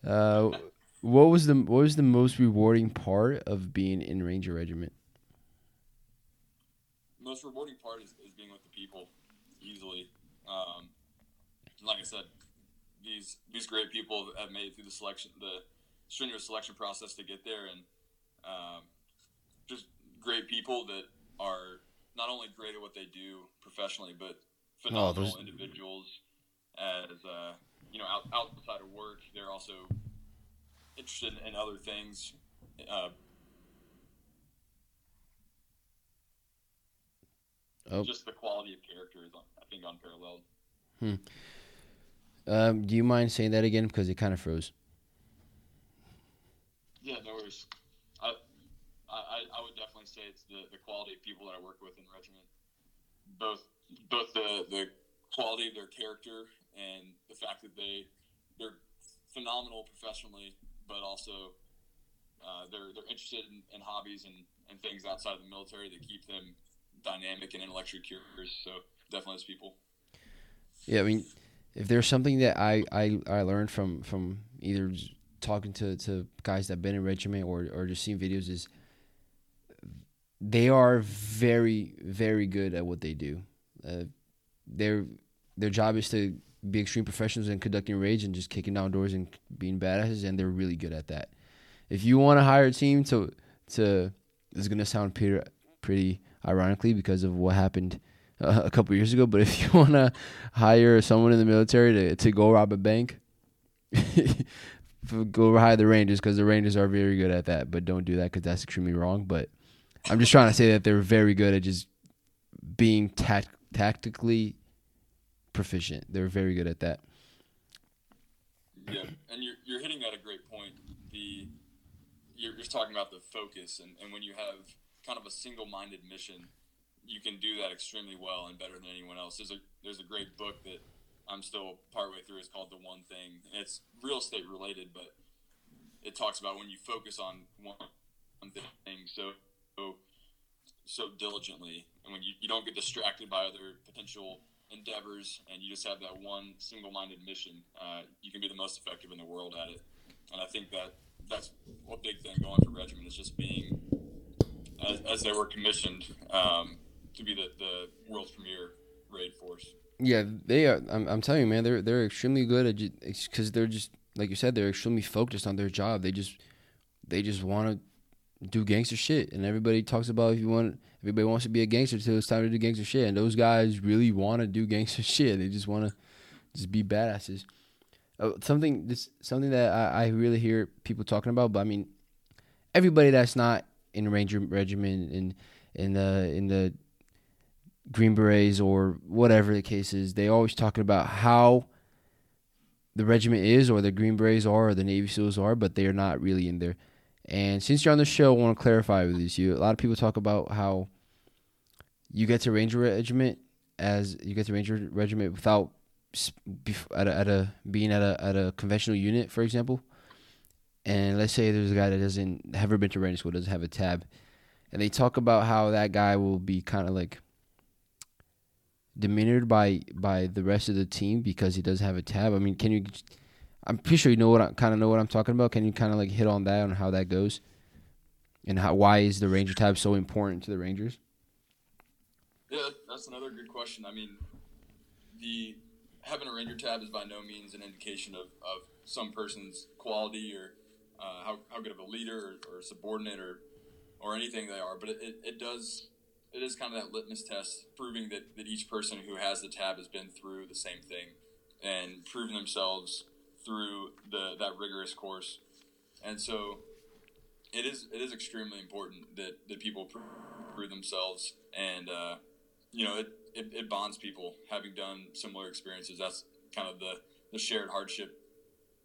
Uh, what was the what was the most rewarding part of being in Ranger Regiment? Most rewarding part is, is being with the people, easily. Um, like I said, these these great people have made it through the selection, the strenuous selection process to get there, and um, just great people that are not only great at what they do professionally, but phenomenal oh, individuals. As uh, you know, out, outside of work, they're also interested in other things. Uh, oh. Just the quality of character is, I think, unparalleled. Hmm. Um, do you mind saying that again because it kind of froze? Yeah, no worries. I, I I would definitely say it's the, the quality of people that I work with in the regiment. Both both the, the quality of their character and the fact that they they're phenomenal professionally, but also uh, they're they're interested in, in hobbies and, and things outside of the military that keep them dynamic and intellectually curious. So definitely as people. Yeah, I mean, if there's something that I, I, I learned from from either talking to, to guys that've been in regiment or, or just seeing videos is they are very very good at what they do. Uh, their their job is to be extreme professionals in conducting raids and just kicking down doors and being badasses, and they're really good at that. If you want to hire a team to to, it's gonna sound pretty pretty ironically because of what happened uh, a couple years ago. But if you want to hire someone in the military to to go rob a bank, go hire the Rangers because the Rangers are very good at that. But don't do that because that's extremely wrong. But I'm just trying to say that they're very good at just being tact- tactically proficient. They're very good at that. Yeah, and you're, you're hitting at a great point. The you're just talking about the focus, and, and when you have kind of a single-minded mission, you can do that extremely well and better than anyone else. There's a there's a great book that I'm still partway through. It's called The One Thing. It's real estate related, but it talks about when you focus on one thing. So so diligently, and when you, you don't get distracted by other potential endeavors, and you just have that one single-minded mission, uh, you can be the most effective in the world at it. And I think that that's a big thing going for regiment is just being, as, as they were commissioned, um, to be the, the world's premier raid force. Yeah, they are. I'm, I'm telling you, man, they're they're extremely good at because they're just like you said, they're extremely focused on their job. They just they just want to do gangster shit. And everybody talks about if you want, everybody wants to be a gangster until it's time to do gangster shit. And those guys really want to do gangster shit. They just want to just be badasses. Uh, something this something that I, I really hear people talking about, but I mean, everybody that's not in Ranger Regiment in in the in the Green Berets or whatever the case is, they always talking about how the regiment is or the Green Berets are or the Navy SEALs are, but they are not really in there. And since you're on the show, I want to clarify with you. A lot of people talk about how you get to Ranger Regiment as you get to Ranger Regiment without at a, at a being at a at a conventional unit, for example. And let's say there's a guy that doesn't ever been to Ranger School, doesn't have a tab, and they talk about how that guy will be kind of like diminished by by the rest of the team because he doesn't have a tab. I mean, can you I'm pretty sure you know what I kind of know what I'm talking about. Can you kind of like hit on that on how that goes? and how why is the Ranger tab so important to the Rangers? Yeah, that's another good question. I mean, the having a Ranger tab is by no means an indication of, of some person's quality or uh, how, how good of a leader or, or, subordinate or or anything they are, but it, it does it is kind of that litmus test proving that, that each person who has the tab has been through the same thing and proven themselves through the that rigorous course. And so it is it is extremely important that, that people prove themselves and uh, you know it, it, it, bonds people having done similar experiences. That's kind of the, the shared hardship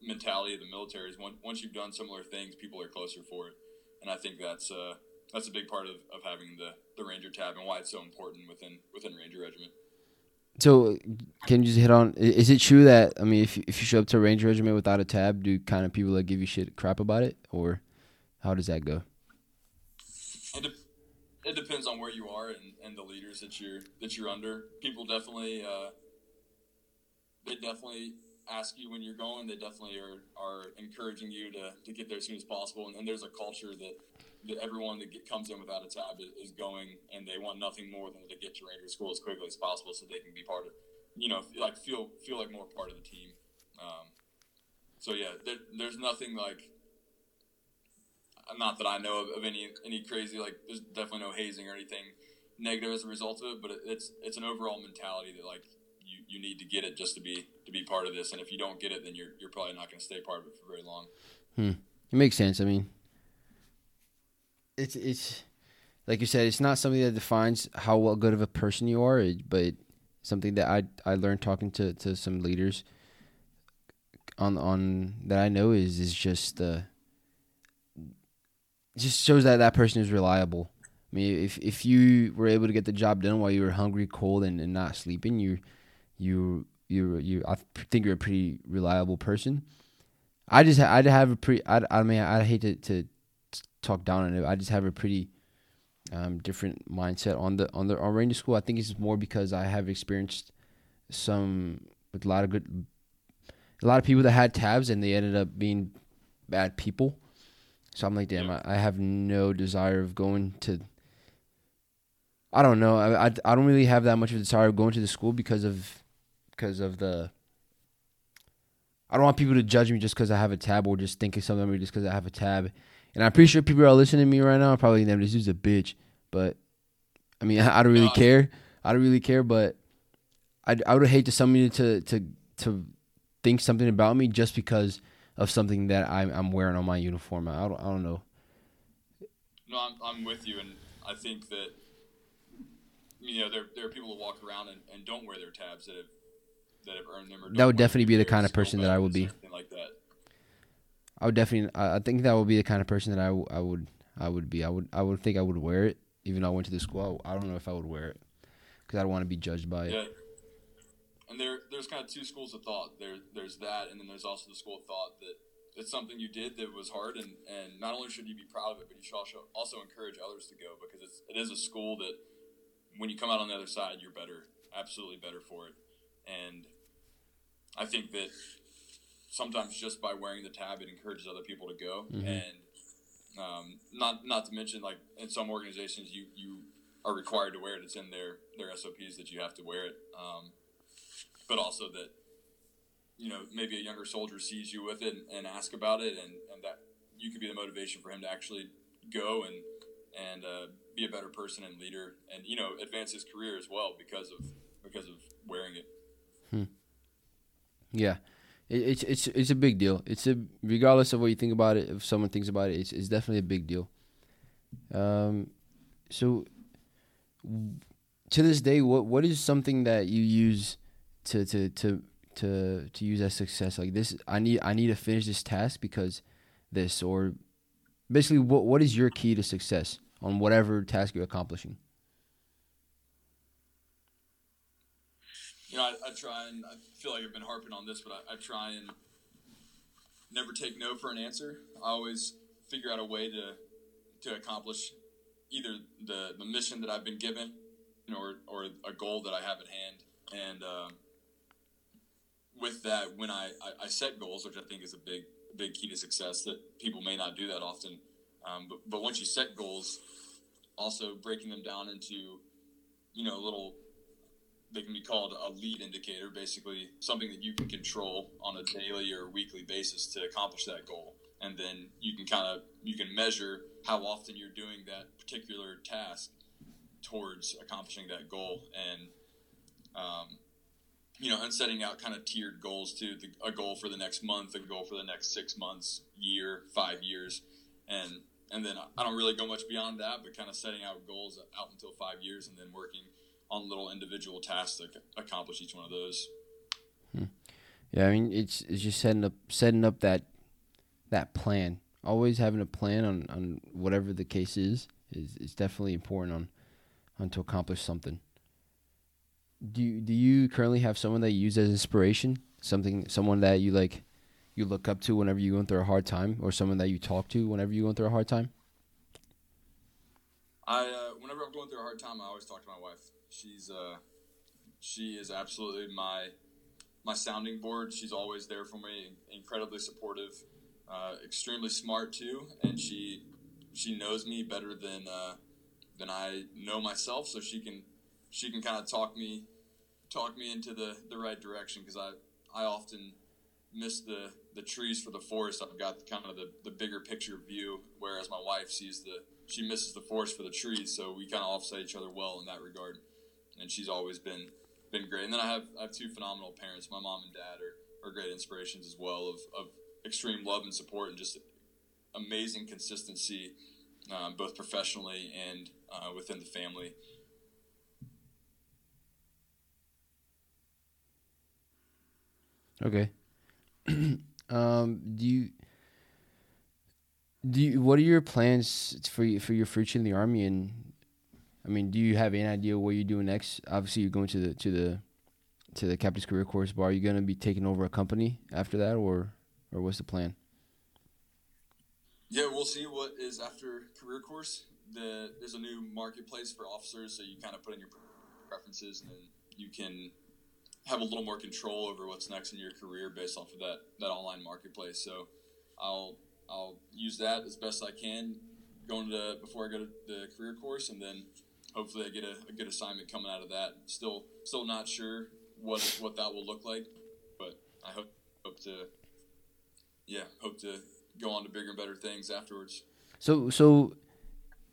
mentality of the military is when, once you've done similar things, people are closer for it. And I think that's uh, that's a big part of, of having the, the Ranger tab and why it's so important within within Ranger Regiment. So, can you just hit on? Is it true that I mean, if if you show up to a Ranger Regiment without a tab, do kind of people like give you shit crap about it, or how does that go? It, de- it depends on where you are and, and the leaders that you're that you're under. People definitely uh, they definitely ask you when you're going. They definitely are, are encouraging you to, to get there as soon as possible. And, and there's a culture that, that everyone that get, comes in without a tab is, going, and they want nothing more than to get to Ranger School as quickly as possible so they can be part of, you know, like feel feel like more part of the team. Um, so yeah, there, there's nothing like. Not that I know of, of any any crazy like. There's definitely no hazing or anything negative as a result of it, but it, it's it's an overall mentality that like you, you need to get it just to be to be part of this. And if you don't get it, then you're you're probably not going to stay part of it for very long. Hmm. It makes sense. I mean, it's it's like you said, it's not something that defines how well good of a person you are, but something that I I learned talking to, to some leaders on on that I know is is just uh just shows that that person is reliable. I mean, if if you were able to get the job done while you were hungry, cold, and, and not sleeping, you you you you I think you're a pretty reliable person. I just I have a pretty I, I mean I hate to, to talk down on it. I just have a pretty um, different mindset on the on the on Ranger School. I think it's more because I have experienced some with a lot of good a lot of people that had tabs and they ended up being bad people. So I'm like, damn, I, I have no desire of going to I don't know. I, I, I don't really have that much of a desire of going to the school because of because of the. I don't want people to judge me just because I have a tab or just think of something just because I have a tab. And I'm pretty sure people are listening to me right now. Probably them. This dude's a bitch, but I mean, I, I don't really care. I don't really care, but I, I would hate to somebody to to to think something about me just because of something that I'm I'm wearing on my uniform. I don't I don't know. No, I'm I'm with you, and I think that you know there there are people who walk around and, and don't wear their tabs that have that have earned them. that would definitely be the kind of person that I would be. Like that. I would definitely. I think that would be the kind of person that I, I would I would be. I would I would think I would wear it even though I went to the school. I, don't know if I would wear it because I don't want to be judged by it. Yeah. And there there's kind of two schools of thought. There there's that, and then there's also the school of thought that it's something you did that was hard, and, and not only should you be proud of it, but you should also also encourage others to go because it's it is a school that when you come out on the other side, you're better, absolutely better for it. And I think that sometimes just by wearing the tab, it encourages other people to go. Mm-hmm. And um, not not to mention, like in some organizations, you you are required to wear it. It's in their their SOPs that you have to wear it. Um, but also that you know maybe a younger soldier sees you with it and, and ask about it, and, and that you could be the motivation for him to actually go and and uh, be a better person and leader, and you know advance his career as well because of because of wearing it. Hmm. Yeah, it, it's it's it's a big deal. It's a regardless of what you think about it, if someone thinks about it, it's it's definitely a big deal. Um, so to this day, what what is something that you use to to to to to use as success? Like this, I need I need to finish this task because this, or basically, what what is your key to success on whatever task you're accomplishing? You know, I, I, try and I feel like I've been harping on this, but I, I, try and never take no for an answer. I always figure out a way to to accomplish either the the mission that I've been given, or or a goal that I have at hand. And uh, with that, when I, I, I set goals, which I think is a big big key to success, that people may not do that often. Um, but, but once you set goals, also breaking them down into, you know, little, they can be called a lead indicator, basically something that you can control on a daily or weekly basis to accomplish that goal. And then you can kind of, you can measure how often you're doing that particular task towards accomplishing that goal. And, um, you know, and setting out kind of tiered goals to The, a goal for the next month, a goal for the next six months, year, five years, and and then I don't really go much beyond that, but kind of setting out goals out until five years, and then working on little individual tasks to accomplish each one of those. Hmm. Yeah, I mean, it's it's just setting up setting up that that plan. Always having a plan on, on whatever the case is is is definitely important on on to accomplish something do you, do you currently have someone that you use as inspiration? Something, someone that you like, you look up to whenever you're going through a hard time, or someone that you talk to whenever you're going through a hard time? I, uh, whenever I'm going through a hard time, I always talk to my wife. She's, uh, she is absolutely my, my sounding board. She's always there for me, incredibly supportive, uh, extremely smart too, and she, she knows me better than, uh, than I know myself. So she can, she can kind of talk me talk me into the, the right direction because I, I often miss the, the trees for the forest. I've got kind of the, the bigger picture view, whereas my wife sees the she misses the forest for the trees. So we kind of offset each other well in that regard. And she's always been been great. And then I have I have two phenomenal parents. My mom and dad are, are great inspirations as well of, of extreme love and support and just amazing consistency, um, both professionally and uh, within the family. Okay. um, do you do you, what are your plans for for your future in the army? And I mean, do you have any idea what you're doing next? Obviously, you're going to the to the to the captain's career course. But are you going to be taking over a company after that, or or what's the plan? Yeah, we'll see what is after career course. The there's a new marketplace for officers, so you kind of put in your preferences, and then you can have a little more control over what's next in your career based off of that that online marketplace. So I'll I'll use that as best I can going to before I go to the career course, and then hopefully I get a, a good assignment coming out of that. Still still not sure what what that will look like, but I hope hope to yeah hope to go on to bigger and better things afterwards. So so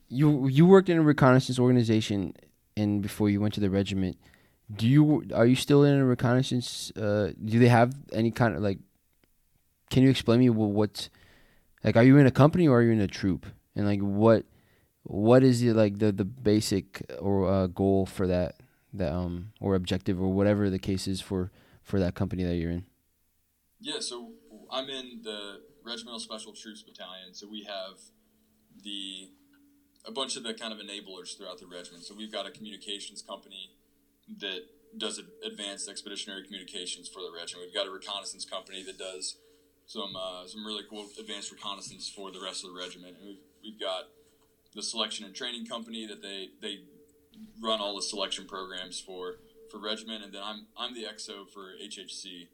you you worked in a reconnaissance organization and before you went to the regiment do you are you still in a reconnaissance? Uh, do they have any kind of like? Can you explain me what, what's like? Are you in a company or are you in a troop? And like what what is it like the the basic or uh, goal for that that um or objective or whatever the case is for for that company that you're in? Yeah, so I'm in the Regimental Special Troops Battalion. So we have the a bunch of the kind of enablers throughout the regiment. So we've got a communications company that does advanced expeditionary communications for the regiment. We've got a reconnaissance company that does some uh, some really cool advanced reconnaissance for the rest of the regiment. And we've, we've got the selection and training company that they they run all the selection programs for for regiment, and then I'm I'm the XO for HHC,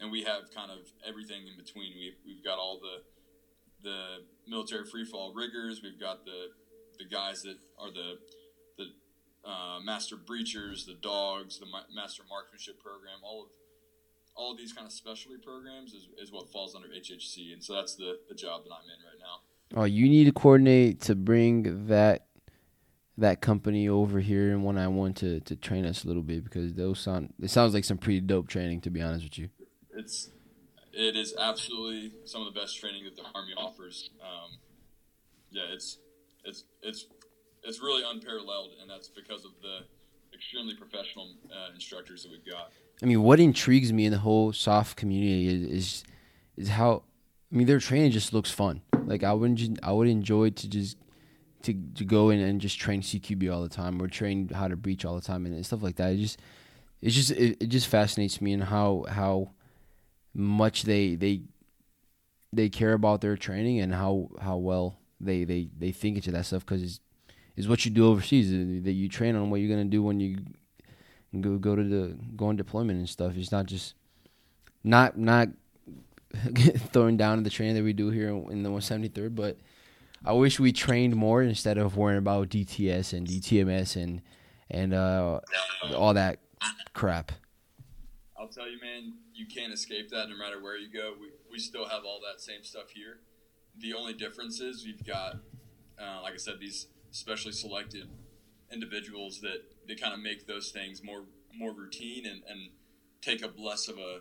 and we have kind of everything in between. We've we've got all the the military freefall riggers. We've got the the guys that are the uh, master breachers, the dogs, the ma- master marksmanship program, all of all of these kind of specialty programs is, is what falls under HHC, and so that's the the job that I'm in right now. Oh, you need to coordinate to bring that that company over here and one I want to to train us a little bit because those sound it sounds like some pretty dope training to be honest with you. It's it is absolutely some of the best training that the army offers. Um, yeah, it's it's it's it's really unparalleled, and that's because of the extremely professional uh, instructors that we've got. I mean, what intrigues me in the whole soft community is is, is how I mean their training just looks fun. Like I wouldn't I would enjoy to just to to go in and just train CQB all the time or train how to breach all the time and stuff like that. It just it's just it, it just fascinates me and how how much they they they care about their training and how how well they they they think into that stuff because it's is what you do overseas. Uh, that you train on what you're gonna do when you go go to the go on deployment and stuff. It's not just not not throwing down in the training that we do here in the 173rd, but I wish we trained more instead of worrying about DTS and DTMS and and uh, all that crap. I'll tell you, man, you can't escape that no matter where you go. We, we still have all that same stuff here. The only difference is we've got, uh, like I said, these specially selected individuals that they kind of make those things more more routine and, and take up less of a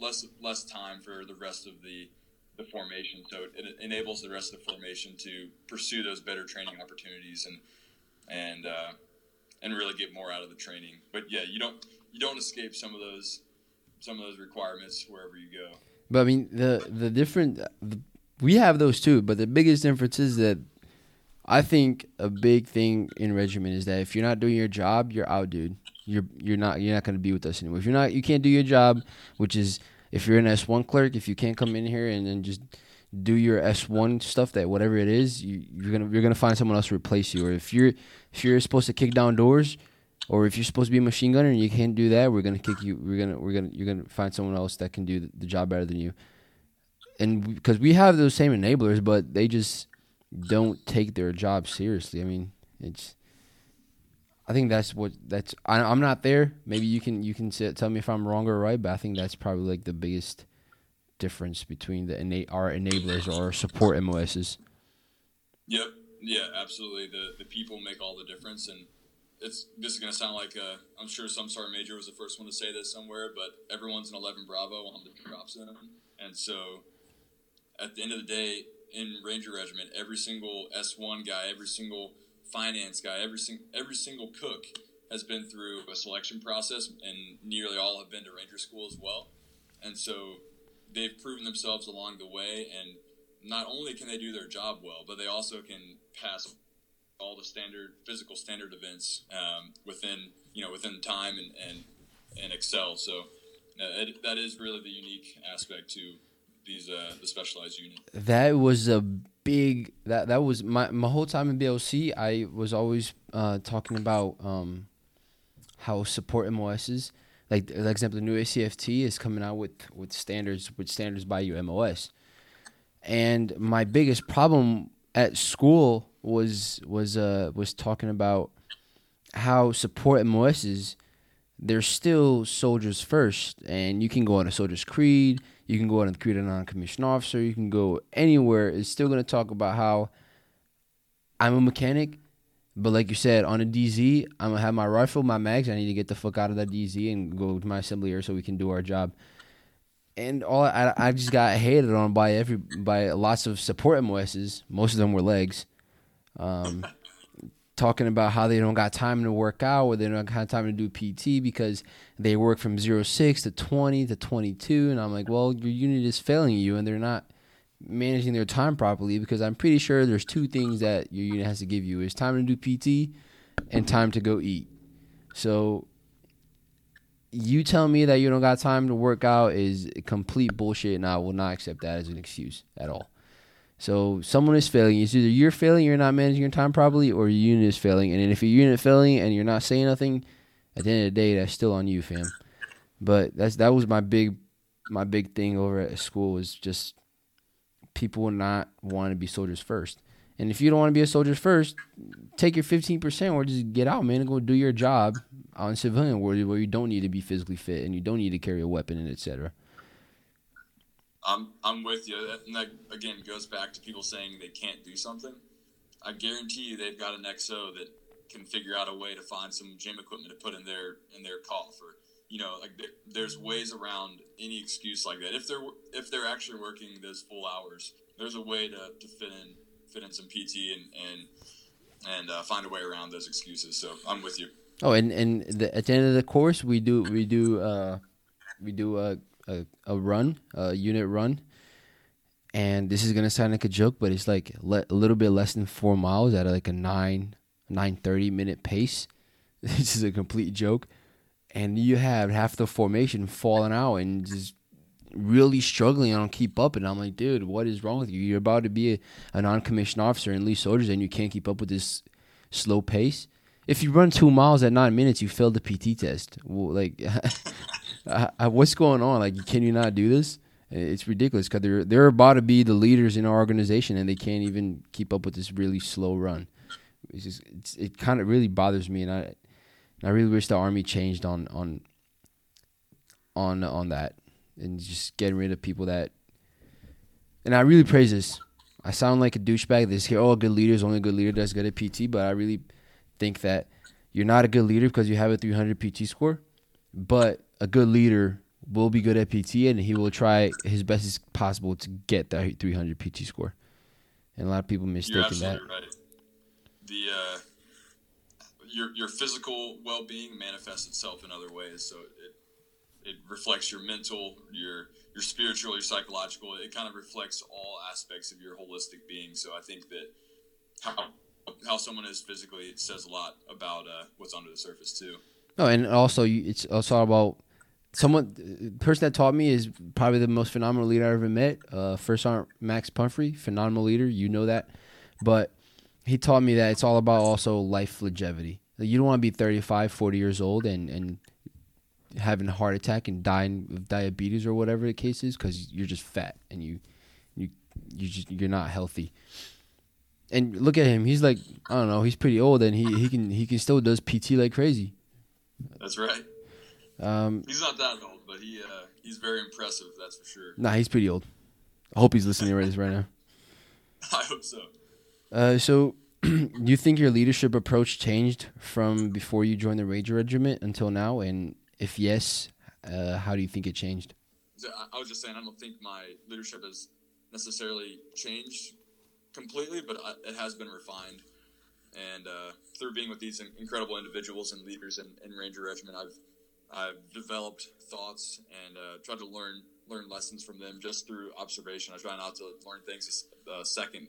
less less time for the rest of the the formation. So it, enables the rest of the formation to pursue those better training opportunities and and uh, and really get more out of the training. But yeah, you don't you don't escape some of those some of those requirements wherever you go. But I mean, the the different the, we have those too, but the biggest difference is that I think a big thing in regiment is that if you're not doing your job, you're out, dude. You're you're not you're not going to be with us anymore. If you're not, you can't do your job, which is if you're an S one clerk, if you can't come in here and then just do your S one stuff, that whatever it is, you, you're gonna you're gonna find someone else to replace you. Or if you're if you're supposed to kick down doors, or if you're supposed to be a machine gunner and you can't do that, we're gonna kick you. We're gonna we're gonna you're gonna find someone else that can do the, the job better than you. And because we have those same enablers, but they just don't take their job seriously. I mean, it's. I think that's what that's. I, I'm not there. Maybe you can you can say, tell me if I'm wrong or right, but I think that's probably like the biggest difference between the innate our enablers or support MOSs. Yep. Yeah. Absolutely. The the people make all the difference, and it's this is gonna sound like I'm sure some sergeant major was the first one to say this somewhere, but everyone's an 11 Bravo on the drops in them, and so at the end of the day, in Ranger Regiment, every single S1 guy, every single finance guy, every sing- every single cook has been through a selection process, and nearly all have been to Ranger School as well. And so they've proven themselves along the way, and not only can they do their job well, but they also can pass all the standard physical standard events um, within you know within time and and, and excel. So uh, it, that is really the unique aspect to these uh, the specialized unit. That was a big that that was my my whole time in BLC. I was always uh, talking about um, how support MOSs like for example the new ACFT is coming out with with standards with standards by your MOS. And my biggest problem at school was was uh was talking about how support MOSs they're still soldiers first and you can go on a soldier's creed you can go out and create a non-commissioned officer. You can go anywhere. It's still going to talk about how i'm a mechanic but like you said on a dz i'm going to have my rifle my mags. I need to get the fuck out of that dz and go to my assembly area so we can do our job. And all I, I just got hated on by every by lots of support MOSs. Most of them were legs, um, talking about how they don't got time to work out or they don't have time to do PT because they work from 06 to 20 to 22. And I'm like, well, your unit is failing you and they're not managing their time properly because I'm pretty sure there's two things that your unit has to give you is time to do PT and time to go eat. So you tell me that you don't got time to work out is complete bullshit, and I will not accept that as an excuse at all. So someone is failing. It's either you're failing, you're not managing your time properly, or your unit is failing. And if your unit failing and you're not saying nothing, at the end of the day, that's still on you, fam. But that's that was my big my big thing over at school was just people not want to be soldiers first. And if you don't want to be a soldier first, take your fifteen percent or just get out, man, and go do your job on civilian where, where you don't need to be physically fit and you don't need to carry a weapon and etc. I'm I'm with you, and that again goes back to people saying they can't do something. I guarantee you, they've got an XO that can figure out a way to find some gym equipment to put in their in their cough, or you know, like there's ways around any excuse like that. If they're if they're actually working those full hours, there's a way to, to fit in fit in some PT and and and uh, find a way around those excuses. So I'm with you. Oh, and and the, at the end of the course, we do we do uh, we do a, a a run, a unit run, and this is gonna sound like a joke, but it's like le- a little bit less than four miles at like a nine nine thirty minute pace. This is a complete joke, and you have half the formation falling out and just really struggling on keep up. And I'm like, dude, what is wrong with you? You're about to be a, a non-commissioned officer and lead soldiers, and you can't keep up with this slow pace if you run two miles at nine minutes, you failed the PT test. Well, like, what's going on? Like, can you not do this? It's ridiculous because they're they're about to be the leaders in our organization and they can't even keep up with this really slow run. It's just it's, it kind of really bothers me, and I I really wish the army changed on on on on that and just getting rid of people that. And I really praise this. I sound like a douchebag. This here, oh, a good leader is only a good leader that's good at PT, but I really think that you're not a good leader because you have a 300 PT score, but a good leader will be good at PT and he will try his best as possible to get that 300 PT score. And a lot of people mistake that. Right. The uh, your your physical well being manifests itself in other ways. So it it reflects your mental, your your spiritual, your psychological. It kind of reflects all aspects of your holistic being. So I think that how how someone is physically it says a lot about uh, what's under the surface too. No, and also it's also about someone the person that taught me is probably the most phenomenal leader I ever met. Uh, first sergeant Max Pumphrey, phenomenal leader. You know that, but he taught me that it's all about also life longevity. Like you don't want to be 35, 40 years old and and having a heart attack and dying of diabetes or whatever the case is because you're just fat and you you you just you're not healthy. And look at him. He's like I don't know. He's pretty old and he he can he can still does PT like crazy. That's right. Um, he's not that old, but he uh, he's very impressive. That's for sure. Nah, he's pretty old. I hope he's listening to this right now. I hope so. Uh, so, do you think your leadership approach changed from before you joined the Ranger Regiment until now? And if yes, uh, how do you think it changed? I was just saying, I don't think my leadership has necessarily changed completely, but it has been refined. And uh, through being with these incredible individuals and leaders in, in Ranger Regiment, I've I've developed thoughts and uh, tried to learn learn lessons from them just through observation. I try not to learn things a second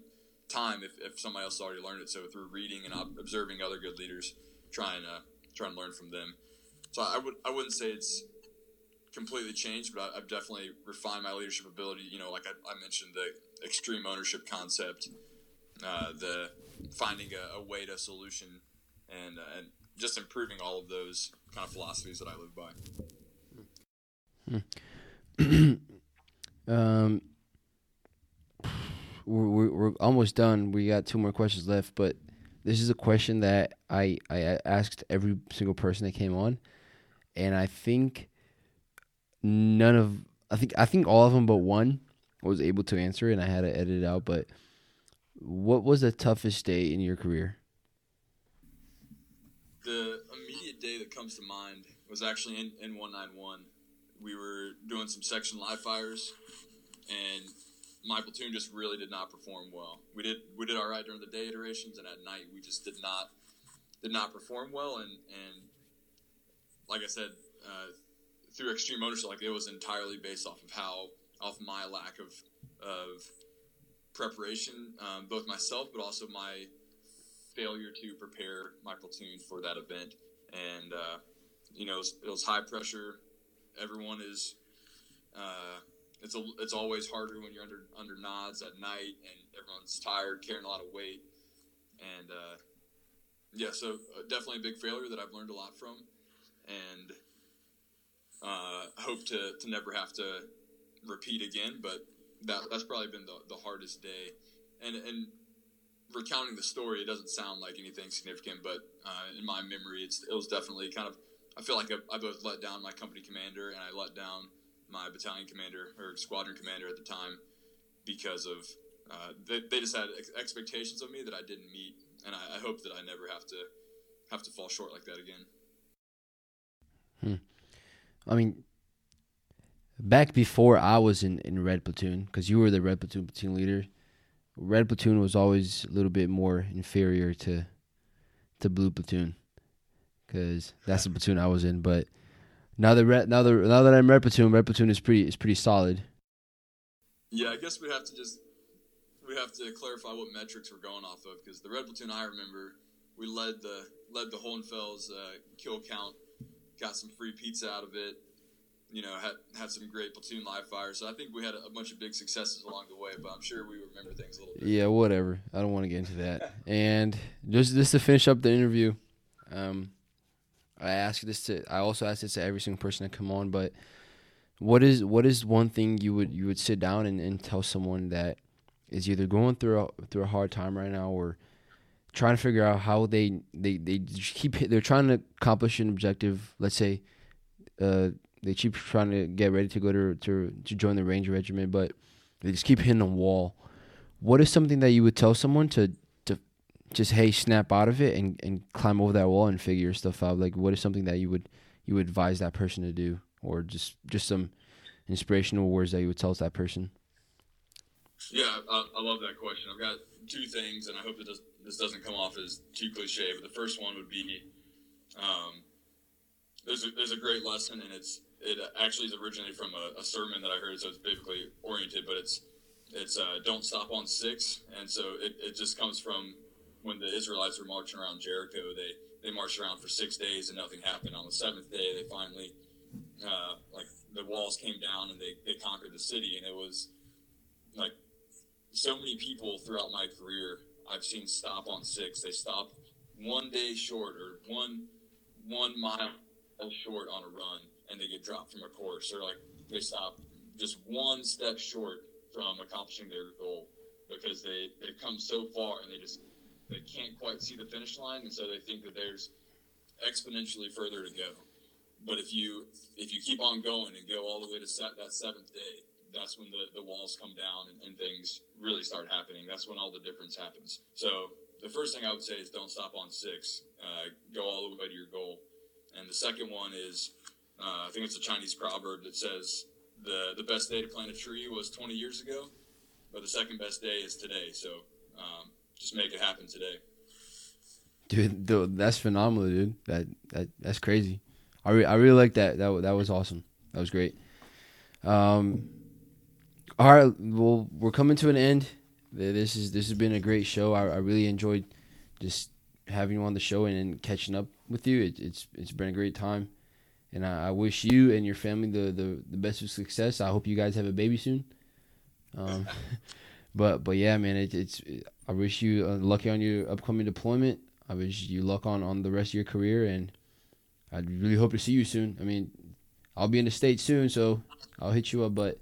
time if, if somebody else already learned it. So through reading and observing other good leaders, try and uh, try and learn from them. So I would I wouldn't say it's completely changed, but I, have definitely refined my leadership ability. You know, like I, I mentioned, the extreme ownership concept, uh, the finding a, a, way to solution, and uh, and just improving all of those kind of philosophies that I live by. Hmm. um, we're, we're, almost done. We got two more questions left, but this is a question that I I asked every single person that came on, and I think none of I think I think all of them but one was able to answer, it and I had to edit it out. But what was the toughest day in your career? The immediate day that comes to mind was actually in, in 191. We were doing some section live fires, and my platoon just really did not perform well. We did we did all right during the day iterations, and at night we just did not did not perform well. And and like I said, uh, through extreme ownership, like it was entirely based off of how off my lack of of preparation, um, both myself, but also my failure to prepare my platoon for that event. And uh, you know, it was, it was, high pressure. Everyone is. Uh, it's a, it's always harder when you're under under nods at night and everyone's tired, carrying a lot of weight, and uh, yeah, so uh, definitely a big failure that I've learned a lot from, and uh, hope to, to never have to repeat again. But that that's probably been the, the hardest day, and and recounting the story, it doesn't sound like anything significant, but uh, in my memory, it's it was definitely kind of. I feel like I, both let down my company commander and I let down my battalion commander or squadron commander at the time because of uh, they, they just had ex- expectations of me that I didn't meet, and I, I, hope that I never have to have to fall short like that again. Hmm. I mean, back before I was in, in Red Platoon, because you were the Red Platoon platoon leader, Red Platoon was always a little bit more inferior to to Blue Platoon, because that's the platoon I was in. But now that re- now that now that I'm Red Platoon, Red Platoon is pretty is pretty solid. Yeah, I guess we have to just we have to clarify what metrics we're going off of because the Red Platoon I remember we led the led the Hohenfels uh, kill count, got some free pizza out of it. You know, had had some great platoon live fire. So I think we had a, bunch of big successes along the way. But I'm sure we remember things a little bit. Yeah, whatever. I don't want to get into that. and just just to finish up the interview, um, I ask this to I also ask this to every single person that come on, but what is what is one thing you would you would sit down and, and tell someone that is either going through a, through a hard time right now or trying to figure out how they they they keep they're trying to accomplish an objective. Let's say uh, they keep trying to get ready to go to to to join the Ranger Regiment, but they just keep hitting a wall. What is something that you would tell someone to to just hey snap out of it and, and climb over that wall and figure stuff out? Like what is something that you would you would advise that person to do, or just just some inspirational words that you would tell that person? Yeah, I, I love that question. I've got two things, and I hope that does, this doesn't come off as too cliche. But the first one would be, um, there's a, there's a great lesson, and it's it actually is originally from a, a sermon that I heard, so it's biblically oriented. But it's it's uh, don't stop on six, and so it, it just comes from when the Israelites were marching around Jericho. They they marched around for six days and nothing happened. On the seventh day, they finally uh, like the walls came down and they, they conquered the city, and it was like so many people throughout my career I've seen stop on six. They stop one day short or one one mile short on a run and they get dropped from a course or like they stop just one step short from accomplishing their goal because they they've come so far and they just they can't quite see the finish line and so they think that there's exponentially further to go but if you if you keep on going and go all the way to set that seventh day that's when the, the walls come down and, and things really start happening. That's when all the difference happens. So the first thing I would say is don't stop on six. Uh, go all the way to your goal. And the second one is, uh, I think it's a Chinese proverb that says the the best day to plant a tree was 20 years ago, but the second best day is today. So um, just make it happen today. Dude, that's phenomenal, dude. That that that's crazy. I re- I really like that. That that was awesome. That was great. Um, all right, well, we're coming to an end. This is this has been a great show. I, I really enjoyed just having you on the show and, and catching up with you. It, it's it's been a great time, and I, I, wish you and your family the, the, the best of success. I hope you guys have a baby soon. Um, but but yeah, man, it, it's I wish you uh, lucky on your upcoming deployment. I wish you luck on on the rest of your career, and I really hope to see you soon. I mean, I'll be in the states soon, so I'll hit you up, but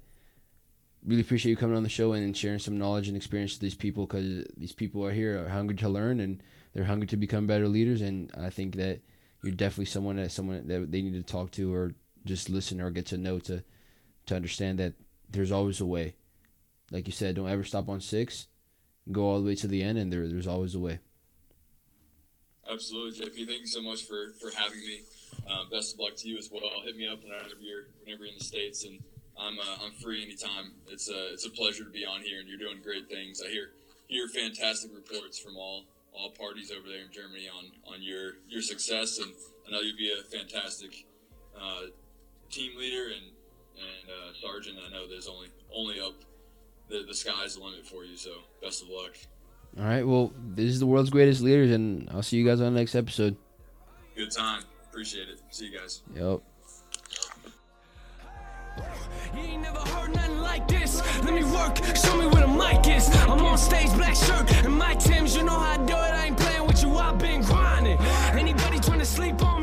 really appreciate you coming on the show and sharing some knowledge and experience with these people because these people are here are hungry to learn and they're hungry to become better leaders and I think that you're definitely someone that someone that they need to talk to or just listen or get to know to to understand that there's always a way. Like you said, don't ever stop on six. Go all the way to the end and there there's always a way. Absolutely, JP. Thank you so much for, for having me. Uh, best of luck to you as well. Hit me up whenever you're whenever you're in the States and I'm uh, I'm free anytime. It's a it's a pleasure to be on here, and you're doing great things. I hear hear fantastic reports from all all parties over there in Germany on on your your success, and I know you'll be a fantastic uh, team leader and and uh, sergeant. I know there's only only up the the sky's the limit for you. So best of luck. All right. Well, this is the world's greatest leaders, and I'll see you guys on the next episode. Good time. Appreciate it. See you guys. Yep. You ain't never heard nothing like this. Let me work, show me where the mic is. I'm on stage, black shirt, and my Timbs. You know how I do it. I ain't playing with you. I've been grinding. Anybody trying to sleep on